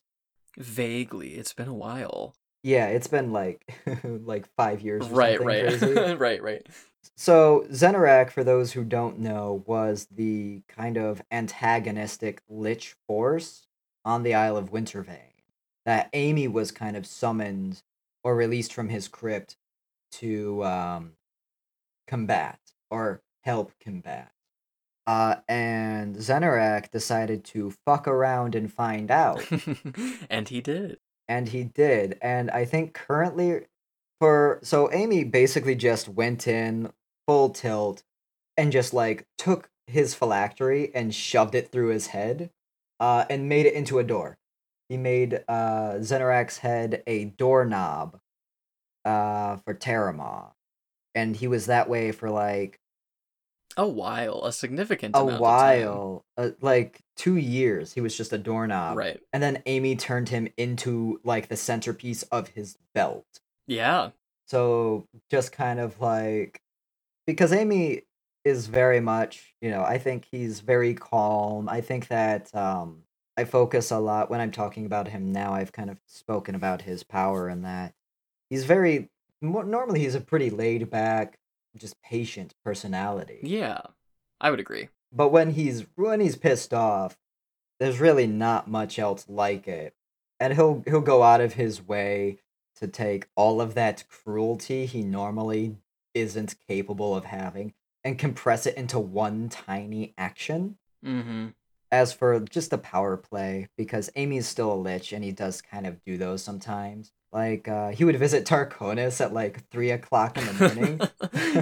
Vaguely. It's been a while. Yeah, it's been like like five years. Or Right, right. Crazy. right, right. so Zenarak, for those who don't know, was the kind of antagonistic lich force on the Isle of Wintervane that Amy was kind of summoned or released from his crypt to um, combat or help combat. Uh, and Zenarak decided to fuck around and find out. and he did. and he did and i think currently for so amy basically just went in full tilt and just like took his phylactery and shoved it through his head uh and made it into a door he made uh head a doorknob uh for terramah and he was that way for like A while, a significant a amount of time. while uh, like two years he was just a doorknob Right. and then amy turned him into like the centerpiece of his belt Yeah. So just kind of like because Amy is very much, you know, I think he's very calm. I think that um I focus a lot when I'm talking about him now. I've kind of spoken about his power and that he's very normally he's a pretty laid back, just patient personality. Yeah. I would agree. But when he's when he's pissed off, there's really not much else like it. And he'll he'll go out of his way to take all of that cruelty he normally isn't capable of having and compress it into one tiny action. Mm-hmm. As for just the power play, because Amy's still a lich and he does kind of do those sometimes. Like uh, he would visit Tarkonis at like three o'clock in the morning.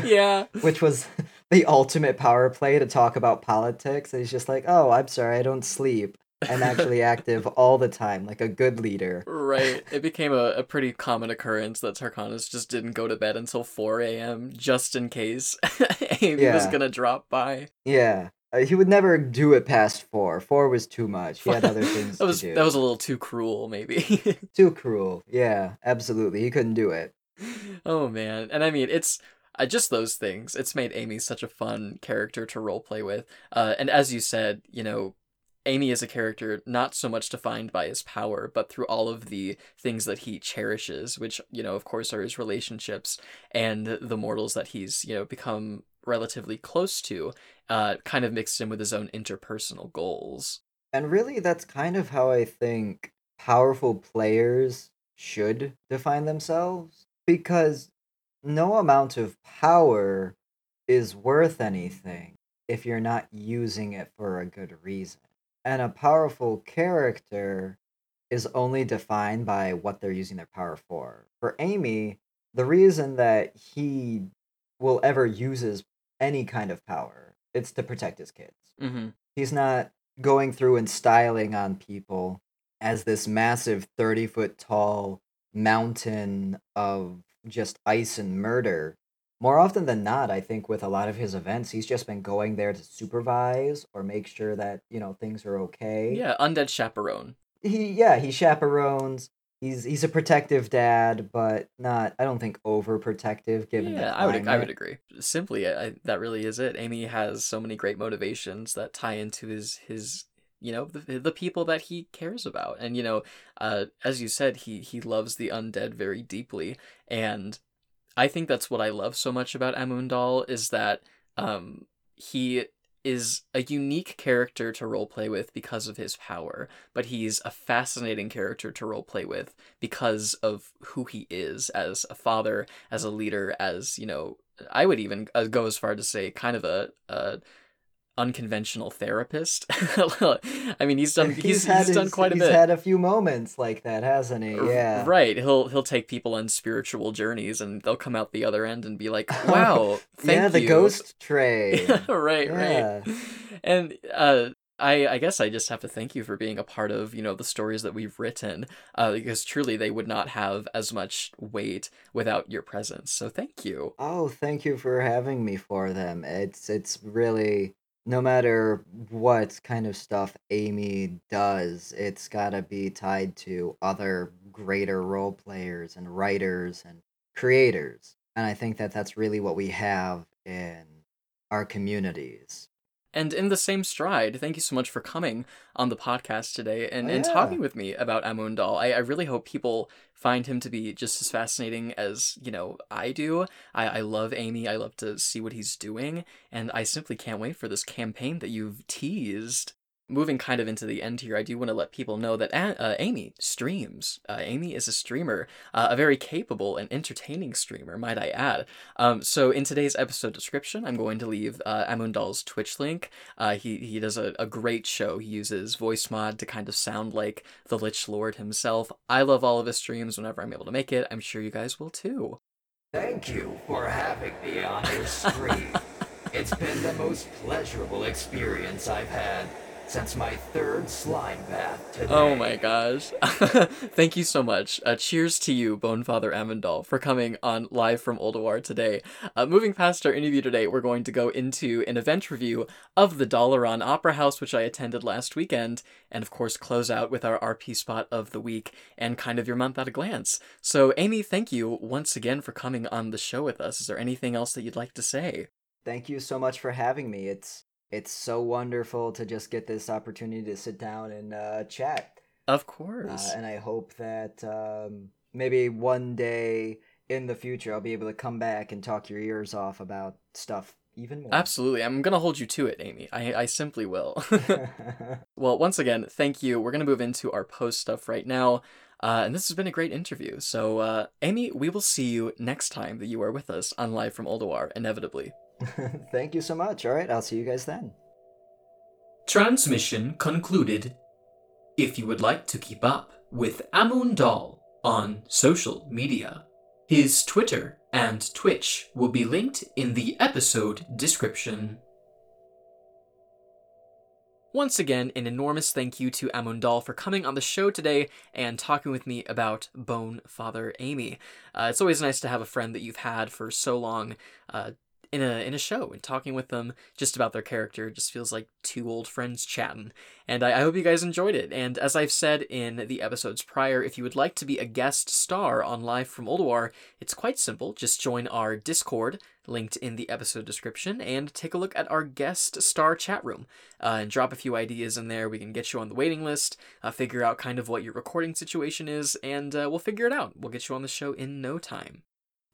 yeah. which was the ultimate power play to talk about politics. And he's just like, "Oh, I'm sorry, I don't sleep." I'm actually active all the time, like a good leader. Right. It became a, a pretty common occurrence that Tarkanis just didn't go to bed until 4 a.m. just in case Amy was gonna drop by. Yeah, uh, he would never do it past four. Four was too much. He had other things that was to do. that was a little too cruel, maybe. too cruel. Yeah, absolutely. He couldn't do it. oh man, and I mean it's uh, just those things. It's made Amy such a fun character to roleplay with. Uh, and as you said, you know, Amy is a character not so much defined by his power, but through all of the things that he cherishes, which, you know, of course are his relationships and the mortals that he's, you know, become relatively close to, uh, kind of mixed in with his own interpersonal goals. And really, that's kind of how I think powerful players should define themselves. Because no amount of power is worth anything if you're not using it for a good reason. And a powerful character is only defined by what they're using their power for. For Amy, the reason that he will ever uses any kind of power, it's to protect his kids. Mm-hmm. He's not going through and styling on people as this massive 30 foot tall mountain of just ice and murder. More often than not, I think with a lot of his events, he's just been going there to supervise or make sure that, you know, things are okay. Yeah, undead chaperone. He yeah, he chaperones. He's he's a protective dad, but not I don't think overprotective given yeah, I would I would agree. Simply, I, I, that really is it. Amy has so many great motivations that tie into his his you know the the people that he cares about, and you know, uh, as you said, he he loves the undead very deeply, and I think that's what I love so much about Amunedal is that um he is a unique character to roleplay with because of his power, but he's a fascinating character to roleplay with because of who he is as a father, as a leader, as, you know, I would even uh, go as far to say kind of a, a unconventional therapist. I mean, he's done he's, he's, he's done quite a he's bit. He's had a few moments like that, hasn't he? Yeah. Right. He'll he'll take people on spiritual journeys, and they'll come out the other end and be like, "Wow, thank yeah, the you." ghost train. right. Yeah. Right. And uh. I, I guess I just have to thank you for being a part of, you know, the stories that we've written, uh, because truly they would not have as much weight without your presence. So thank you. Oh, thank you for having me for them. It's it's really no matter what kind of stuff Amy does, it's got to be tied to other greater role players and writers and creators. And I think that that's really what we have in our communities. And in the same stride, thank you so much for coming on the podcast today and, Oh, and talking with me about Amunedal. I, I really hope people find him to be just as fascinating as, you know, I do. I, I love Amy. I love to see what he's doing. And I simply can't wait for this campaign that you've teased. Moving kind of into the end here, I do want to let people know that A- uh, Amy streams. Uh, Amy is a streamer, uh, a very capable and entertaining streamer, might I add. Um, so in today's episode description, I'm going to leave uh, Amunedal's Twitch link. Uh, he he does a, a great show. He uses voice mod to kind of sound like the Lich Lord himself. I love all of his streams whenever I'm able to make it. I'm sure you guys will too. Thank you for having me on your stream. it's been the most pleasurable experience I've had since my third slime bath today. Oh my gosh. Thank you so much. Uh, cheers to you, Bonefather Amunedal, for coming on live from Ulduar today. Uh, moving past our interview today, we're going to go into an event review of the Dalaran Opera House, which I attended last weekend, and of course close out with our RP spot of the week and kind of your month at a glance. So, Amy, thank you once again for coming on the show with us. Is there anything else that you'd like to say? Thank you so much for having me. It's it's so wonderful to just get this opportunity to sit down and uh, chat. Of Uh, course. and I hope that um, maybe one day in the future I'll be able to come back and talk your ears off about stuff even more. Absolutely. I'm going to hold you to it, Amy. I, I simply will. Well, once again, thank you. We're going to move into our post stuff right now. Uh, and this has been a great interview. So, uh, Amy, we will see you next time that you are with us on Live from Ulduar, inevitably. Thank you so much. All right, I'll see you guys then. Transmission concluded. If you would like to keep up with Amunedal on social media, his Twitter and Twitch will be linked in the episode description. Once again, an enormous thank you to Amunedal for coming on the show today and talking with me about Bone Father Amy. Uh, it's always nice to have a friend that you've had for so long uh, in a in a show and talking with them just about their character just feels like two old friends chatting. And I, I hope you guys enjoyed it. And as I've said in the episodes prior, if you would like to be a guest star on Live from Ulduar, it's quite simple. Just join our Discord, linked in the episode description, and take a look at our guest star chat room uh, and drop a few ideas in there. We can get you on the waiting list, uh, figure out kind of what your recording situation is, and uh, we'll figure it out. We'll get you on the show in no time.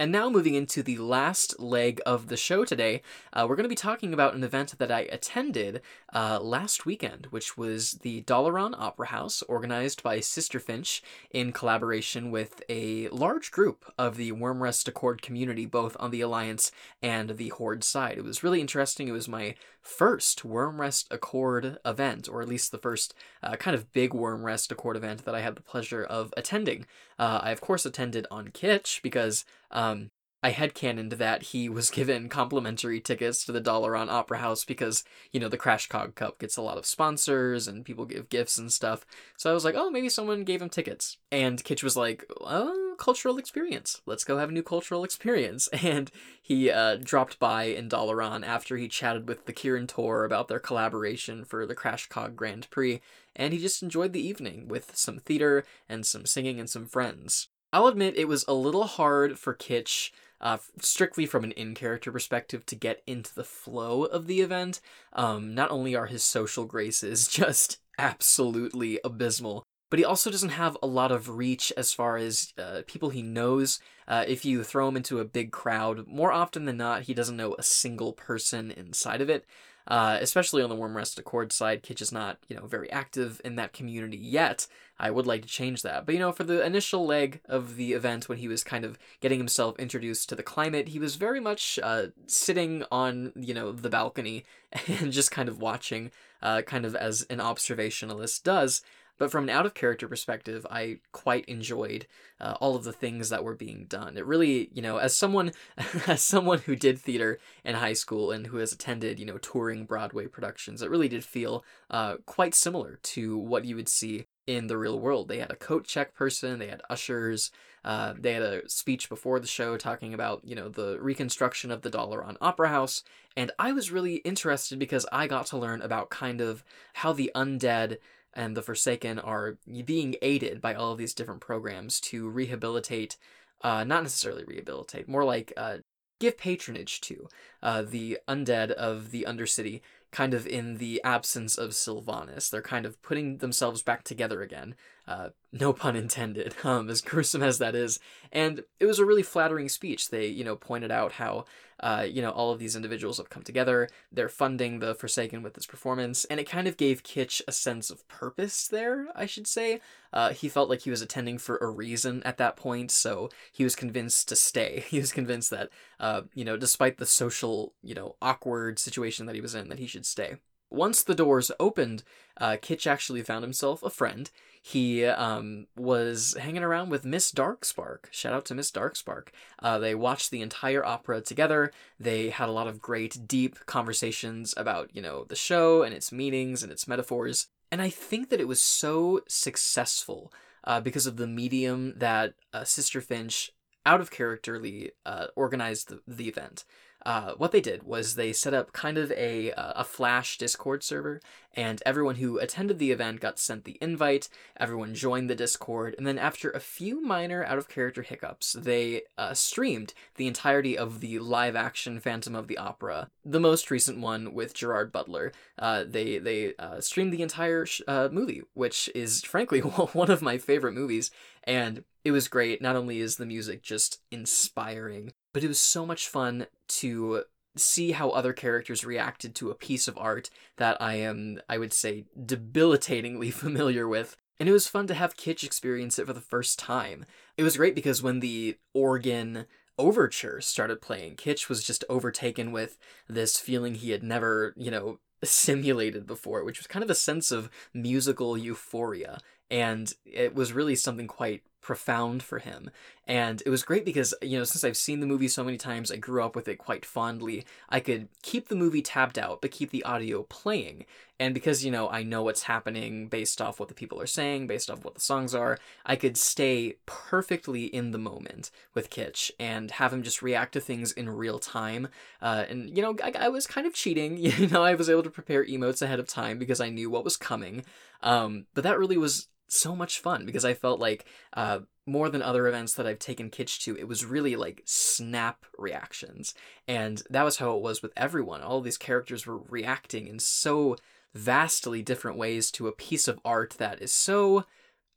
And now, moving into the last leg of the show today, uh, we're going to be talking about an event that I attended uh, last weekend, which was the Dalaran Opera House, organized by Sister Finch in collaboration with a large group of the Wyrmrest Accord community, both on the Alliance and the Horde side. It was really interesting. It was my first Wyrmrest Accord event, or at least the first uh, kind of big Wyrmrest Accord event that I had the pleasure of attending. Uh, I, of course, attended on Kitche because um, I headcanoned that he was given complimentary tickets to the Dalaran Opera House because, you know, the Crash Cog Cup gets a lot of sponsors and people give gifts and stuff. So I was like, oh, maybe someone gave him tickets. And Kitche was like, oh, cultural experience. Let's go have a new cultural experience. And he uh, dropped by in Dalaran after he chatted with the Kirin Tor about their collaboration for the Crash Cog Grand Prix. And he just enjoyed the evening with some theater and some singing and some friends. I'll admit it was a little hard for Kitche, uh, strictly from an in character perspective, to get into the flow of the event. Um, not only are his social graces just absolutely abysmal, but he also doesn't have a lot of reach as far as uh, people he knows. Uh, if you throw him into a big crowd, more often than not, he doesn't know a single person inside of it. Uh, especially on the Wyrmrest Accord side, Kitche is not, you know, very active in that community yet. I would like to change that. But, you know, for the initial leg of the event when he was kind of getting himself introduced to the climate, he was very much uh, sitting on, you know, the balcony and just kind of watching, uh, kind of as an observationalist does. But from an out of character perspective, I quite enjoyed uh, all of the things that were being done. It really, you know, as someone as someone who did theater in high school and who has attended, you know, touring Broadway productions, it really did feel uh, quite similar to what you would see in the real world. They had a coat check person, they had ushers, uh, they had a speech before the show talking about, you know, the reconstruction of the Dalaran Opera House. And I was really interested because I got to learn about kind of how the undead and the Forsaken are being aided by all of these different programs to rehabilitate, uh, not necessarily rehabilitate, more like uh, give patronage to uh, the undead of the Undercity, kind of in the absence of Sylvanas. They're kind of putting themselves back together again. Uh, no pun intended, um, as gruesome as that is. And it was a really flattering speech. They, you know, pointed out how uh, you know, all of these individuals have come together. They're funding the Forsaken with this performance, and it kind of gave Kitche a sense of purpose there, I should say. Uh, he felt like he was attending for a reason at that point, so he was convinced to stay. He was convinced that, uh, you know, despite the social, you know, awkward situation that he was in, that he should stay. Once the doors opened, uh, Kitche actually found himself a friend he um, was hanging around with Miss Darkspark. Shout out to Miss Darkspark. Uh, they watched the entire opera together. They had a lot of great, deep conversations about, you know, the show and its meanings and its metaphors. And I think that it was so successful uh, because of the medium that uh, Sister Finch out of characterly uh, organized the, the event uh, what they did was they set up kind of a uh, a flash discord server and everyone who attended the event got sent the invite everyone joined the discord and then after a few minor out of character hiccups they uh, streamed the entirety of the live action phantom of the opera the most recent one with gerard butler. Uh, they they uh, streamed the entire sh- movie which is frankly one of my favorite movies and it was great. Not only is the music just inspiring but it was so much fun to see how other characters reacted to a piece of art that I am, I would say, debilitatingly familiar with. And it was fun to have Kitche experience it for the first time. It was great because when the organ overture started playing, Kitche was just overtaken with this feeling he had never, you know, simulated before, which was kind of a sense of musical euphoria. And it was really something quite profound for him. And it was great because, you know, since I've seen the movie so many times, I grew up with it quite fondly. I could keep the movie tabbed out, but keep the audio playing. And because, you know, I know what's happening based off what the people are saying, based off what the songs are, I could stay perfectly in the moment with Kitche and have him just react to things in real time. Uh, and, you know, I, I, was kind of cheating. You know, I was able to prepare emotes ahead of time because I knew what was coming. Um, but that really was so much fun because I felt like uh, more than other events that I've taken Kitche to, it was really like snap reactions. And that was how it was with everyone. All these characters were reacting in so vastly different ways to a piece of art that is so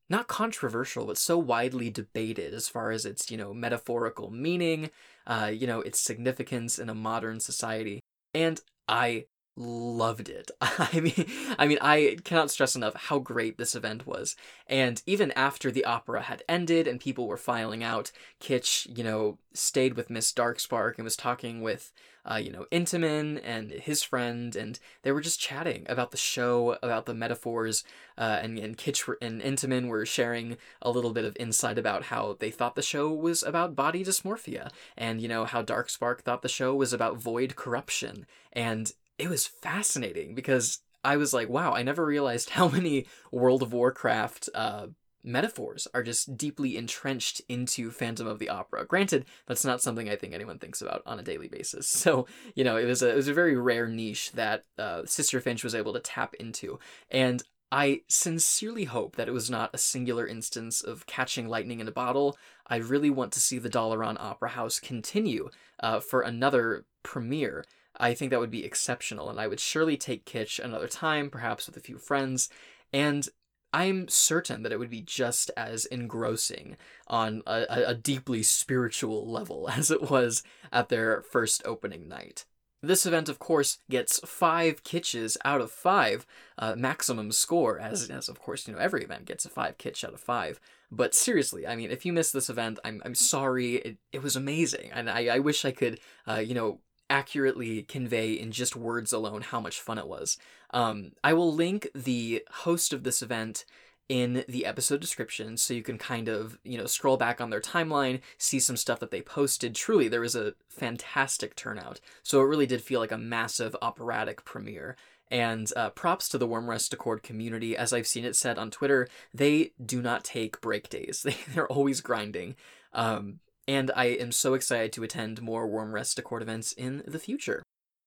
not controversial but so widely debated as far as its you know metaphorical meaning uh you know its significance in a modern society and i loved it. I mean, I mean, I cannot stress enough how great this event was. And even after the opera had ended and people were filing out, Kitche, you know, stayed with Miss Darkspark and was talking with, uh, you know, Intamin and his friend, and they were just chatting about the show, about the metaphors, uh, and and Kitche and Intamin were sharing a little bit of insight about how they thought the show was about body dysmorphia, and you know how Darkspark thought the show was about void corruption, and it was fascinating because I was like, wow, I never realized how many World of Warcraft uh, metaphors are just deeply entrenched into Phantom of the Opera. Granted, that's not something I think anyone thinks about on a daily basis. So, you know, it was a, it was a very rare niche that uh, Sister Finch was able to tap into. And I sincerely hope that it was not a singular instance of catching lightning in a bottle. I really want to see the Dalaran Opera House continue uh, for another premiere I think that would be exceptional, and I would surely take Kitche another time, perhaps with a few friends, and I'm certain that it would be just as engrossing on a, a deeply spiritual level as it was at their first opening night. This event, of course, gets five kitches out of five, uh, maximum score, as, as of course, you know, every event gets a five kitsch out of five. But seriously, I mean, if you missed this event, I'm, I'm sorry. It, it was amazing. And I, I wish I could, uh, you know, accurately convey in just words alone how much fun it was. Um, I will link the host of this event in the episode description so you can kind of, you know, scroll back on their timeline, see some stuff that they posted. Truly, there was a fantastic turnout. So it really did feel like a massive operatic premiere. And uh, props to the Wyrmrest Accord community. As I've seen it said on Twitter, they do not take break days. They, they're always grinding. Um, and I am so excited to attend more Wyrmrest Accord events in the future.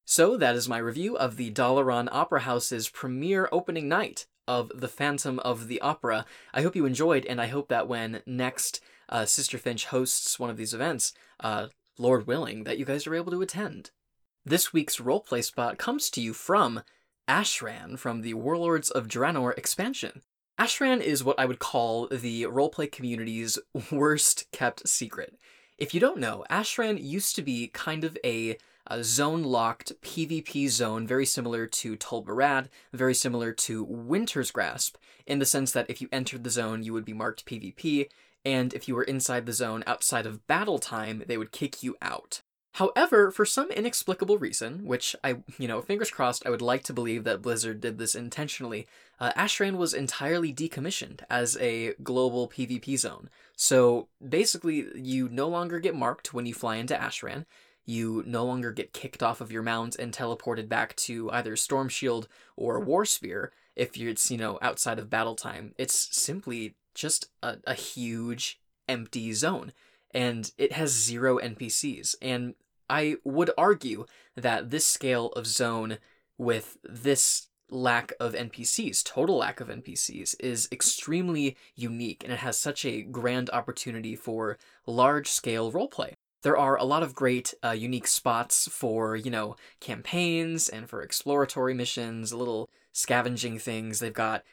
So that is my review of the Dalaran Opera House's premiere opening night of The Phantom of the Opera. I hope you enjoyed, and I hope that when next uh, Sister Finch hosts one of these events, uh, Lord willing, that you guys are able to attend. This week's roleplay spot comes to you from Ashran from the Warlords of Draenor expansion. Ashran is what I would call the roleplay community's worst kept secret. If you don't know, Ashran used to be kind of a, a zone locked PvP zone, very similar to Tol Barad, very similar to Wintergrasp, in the sense that if you entered the zone, you would be marked PvP, and if you were inside the zone outside of battle time, they would kick you out. However, for some inexplicable reason, which I, you know, fingers crossed, I would like to believe that Blizzard did this intentionally, uh, Ashran was entirely decommissioned as a global PvP zone. So basically, you no longer get marked when you fly into Ashran. You no longer get kicked off of your mount and teleported back to either Stormshield or Warspear if it's, you know, outside of battle time. It's simply just a, a huge empty zone and it has zero NPCs. And I would argue that this scale of zone with this lack of NPCs, total lack of NPCs, is extremely unique and it has such a grand opportunity for large scale roleplay. There are a lot of great, uh, unique spots for, you know, campaigns and for exploratory missions, little scavenging things. They've got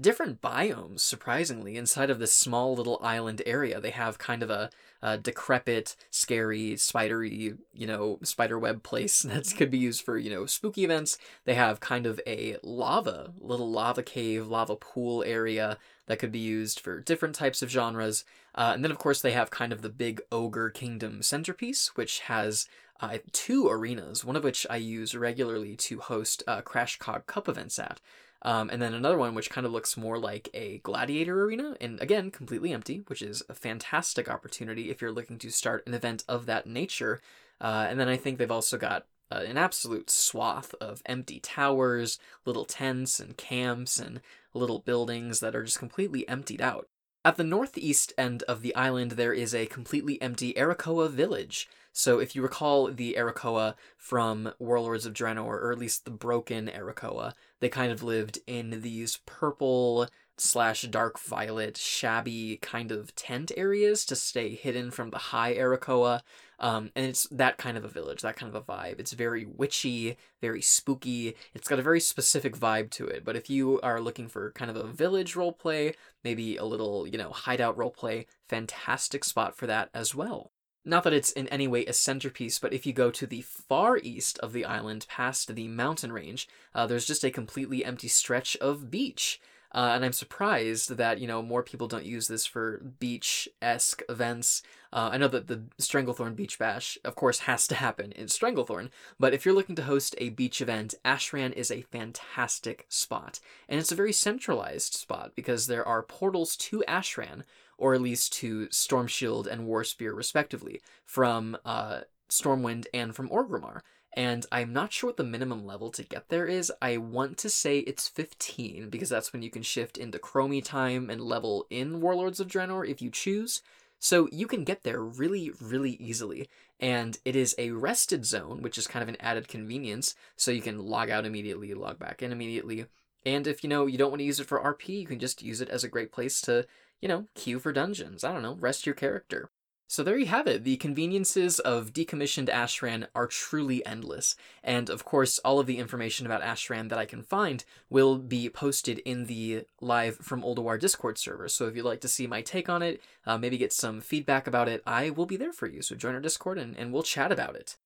different biomes, surprisingly, inside of this small little island area. They have kind of a, a decrepit, scary, spidery, you know, spiderweb place that could be used for, you know, spooky events. They have kind of a lava, little lava cave, lava pool area that could be used for different types of genres. Uh, and then, of course, they have kind of the big ogre kingdom centerpiece, which has uh, two arenas, one of which I use regularly to host uh, Crash Cog Cup events at. Um, and then another one which kind of looks more like a gladiator arena, and again, completely empty, which is a fantastic opportunity if you're looking to start an event of that nature. Uh, and then I think they've also got uh, an absolute swath of empty towers, little tents and camps, and little buildings that are just completely emptied out. At the northeast end of the island, there is a completely empty Arakoa village. So, if you recall the Arakoa from Warlords of Draenor, or at least the broken Arakoa, they kind of lived in these purple slash dark violet, shabby kind of tent areas to stay hidden from the high Arakoa. Um, and it's that kind of a village, that kind of a vibe. It's very witchy, very spooky. It's got a very specific vibe to it. But if you are looking for kind of a village roleplay, maybe a little, you know, hideout roleplay, fantastic spot for that as well. Not that it's in any way a centerpiece, but if you go to the far east of the island, past the mountain range, uh, there's just a completely empty stretch of beach. Uh, and I'm surprised that you know more people don't use this for beach esque events. Uh, I know that the Stranglethorn Beach Bash, of course, has to happen in Stranglethorn, but if you're looking to host a beach event, Ashran is a fantastic spot, and it's a very centralized spot because there are portals to Ashran, or at least to Stormshield and Warspear, respectively, from uh, Stormwind and from Orgrimmar and I'm not sure what the minimum level to get there is. I want to say it's 15 because that's when you can shift into Chromie time and level in Warlords of Draenor if you choose. So you can get there really, really easily. And it is a rested zone, which is kind of an added convenience. So you can log out immediately, log back in immediately. And if you know you don't want to use it for RP, you can just use it as a great place to, you know, queue for dungeons. I don't know, rest your character. So there you have it. The conveniences of decommissioned Ashran are truly endless. And of course, all of the information about Ashran that I can find will be posted in the live from Ulduar Discord server. So if you'd like to see my take on it, uh, maybe get some feedback about it, I will be there for you. So join our Discord and, and we'll chat about it.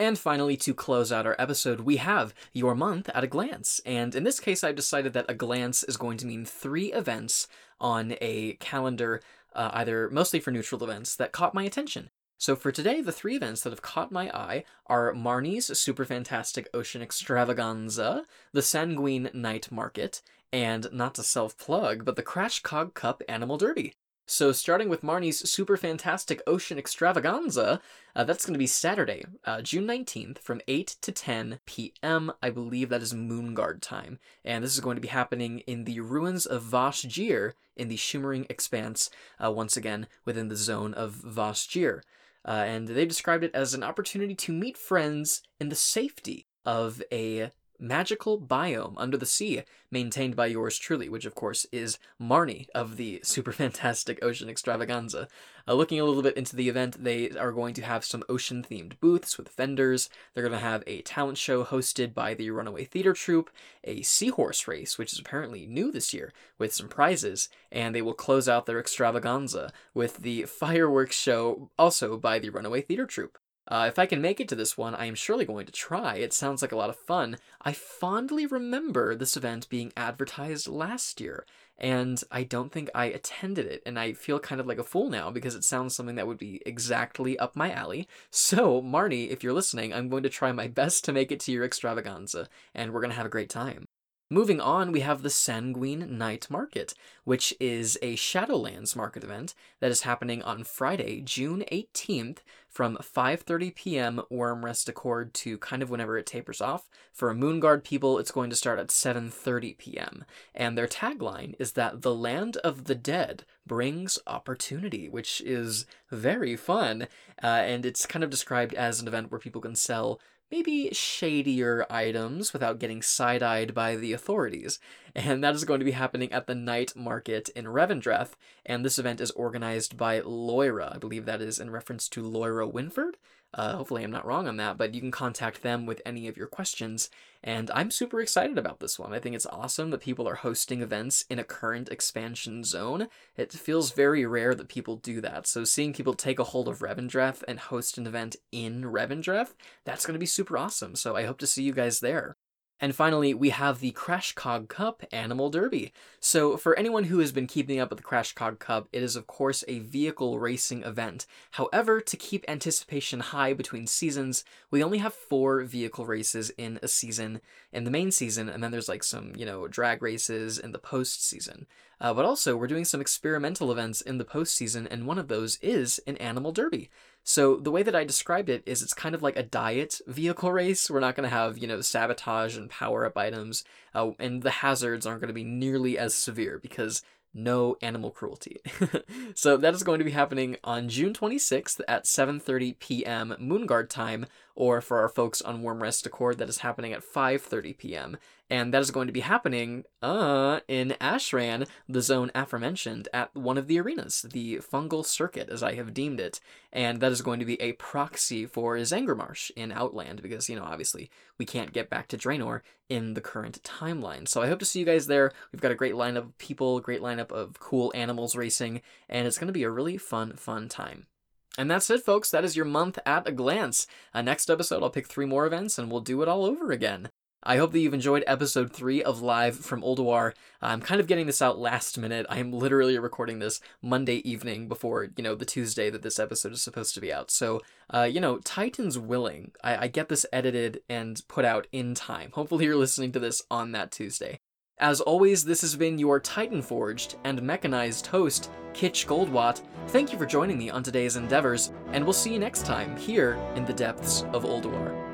And finally, to close out our episode, we have your month at a glance. And in this case, I've decided that a glance is going to mean three events on a calendar, uh, either mostly for neutral events, that caught my attention. So for today, the three events that have caught my eye are Marnie's Super Fantastic Ocean Extravaganza, the Sanguine Night Market, and not to self plug, but the Crash Cog Cup Animal Derby. So, starting with Marnie's Super Fantastic Ocean Extravaganza, uh, that's going to be Saturday, uh, June 19th from 8 to 10 p.m. I believe that is Moonguard time. And this is going to be happening in the ruins of Vashj'ir in the Shimmering Expanse, uh, once again within the zone of Vashj'ir. Uh, and they described it as an opportunity to meet friends in the safety of a magical biome under the sea, maintained by yours truly, which of course is Marnie of the Super Fantastic Ocean Extravaganza. Uh, looking a little bit into the event, they are going to have some ocean themed booths with vendors. They're going to have a talent show hosted by the Runaway Theater Troupe, a seahorse race, which is apparently new this year, with some prizes, and they will close out their extravaganza with the fireworks show, also by the Runaway Theater Troupe. Uh, if I can make it to this one, I am surely going to try. It sounds like a lot of fun. I fondly remember this event being advertised last year, and I don't think I attended it, and I feel kind of like a fool now because it sounds something that would be exactly up my alley. So, Marnie, if you're listening, I'm going to try my best to make it to your extravaganza, and we're going to have a great time. Moving on, we have the Sanguine Night Market, which is a Shadowlands market event that is happening on Friday, June 18th from 5:30 p.m. Wyrmrest Accord to kind of whenever it tapers off. For Moonguard people, it's going to start at 7:30 p.m. And their tagline is that the land of the dead brings opportunity, which is very fun. Uh, and it's kind of described as an event where people can sell maybe shadier items without getting side eyed by the authorities. And that is going to be happening at the night market in Revendreth. And this event is organized by Loira. I believe that is in reference to Loira Winford. Uh, hopefully, I'm not wrong on that, but you can contact them with any of your questions. And I'm super excited about this one. I think it's awesome that people are hosting events in a current expansion zone. It feels very rare that people do that. So, seeing people take a hold of Revendreth and host an event in Revendreth, that's going to be super awesome. So, I hope to see you guys there. And finally, we have the Crash Cog Cup Animal Derby. So, for anyone who has been keeping up with the Crash Cog Cup, it is of course a vehicle racing event. However, to keep anticipation high between seasons, we only have four vehicle races in a season in the main season, and then there's like some, you know, drag races in the post season. Uh, but also, we're doing some experimental events in the postseason, and one of those is an animal derby. So the way that I described it is it's kind of like a diet vehicle race. We're not going to have, you know, sabotage and power up items, uh, and the hazards aren't going to be nearly as severe because no animal cruelty. so that is going to be happening on June 26th at 7:30 p.m. Moonguard time, or for our folks on Wyrmrest Accord, that is happening at 5:30 p.m. And that is going to be happening uh, in Ashran, the zone aforementioned, at one of the arenas, the Fungal Circuit, as I have deemed it. And that is going to be a proxy for Zangarmarsh in Outland, because, you know, obviously we can't get back to Draenor in the current timeline. So I hope to see you guys there. We've got a great lineup of people, great lineup of cool animals racing, and it's going to be a really fun, fun time. And that's it, folks. That is your month at a glance. Uh, next episode, I'll pick three more events and we'll do it all over again. I hope that you've enjoyed episode 3 of Live from Ulduar. I'm kind of getting this out last minute. I am literally recording this Monday evening before, you know, the Tuesday that this episode is supposed to be out. So, uh, you know, Titan's willing. I, I get this edited and put out in time. Hopefully you're listening to this on that Tuesday. As always, this has been your Titan Forged and mechanized host, Kitche Goldwatt. Thank you for joining me on today's endeavors, and we'll see you next time here in the depths of Ulduar.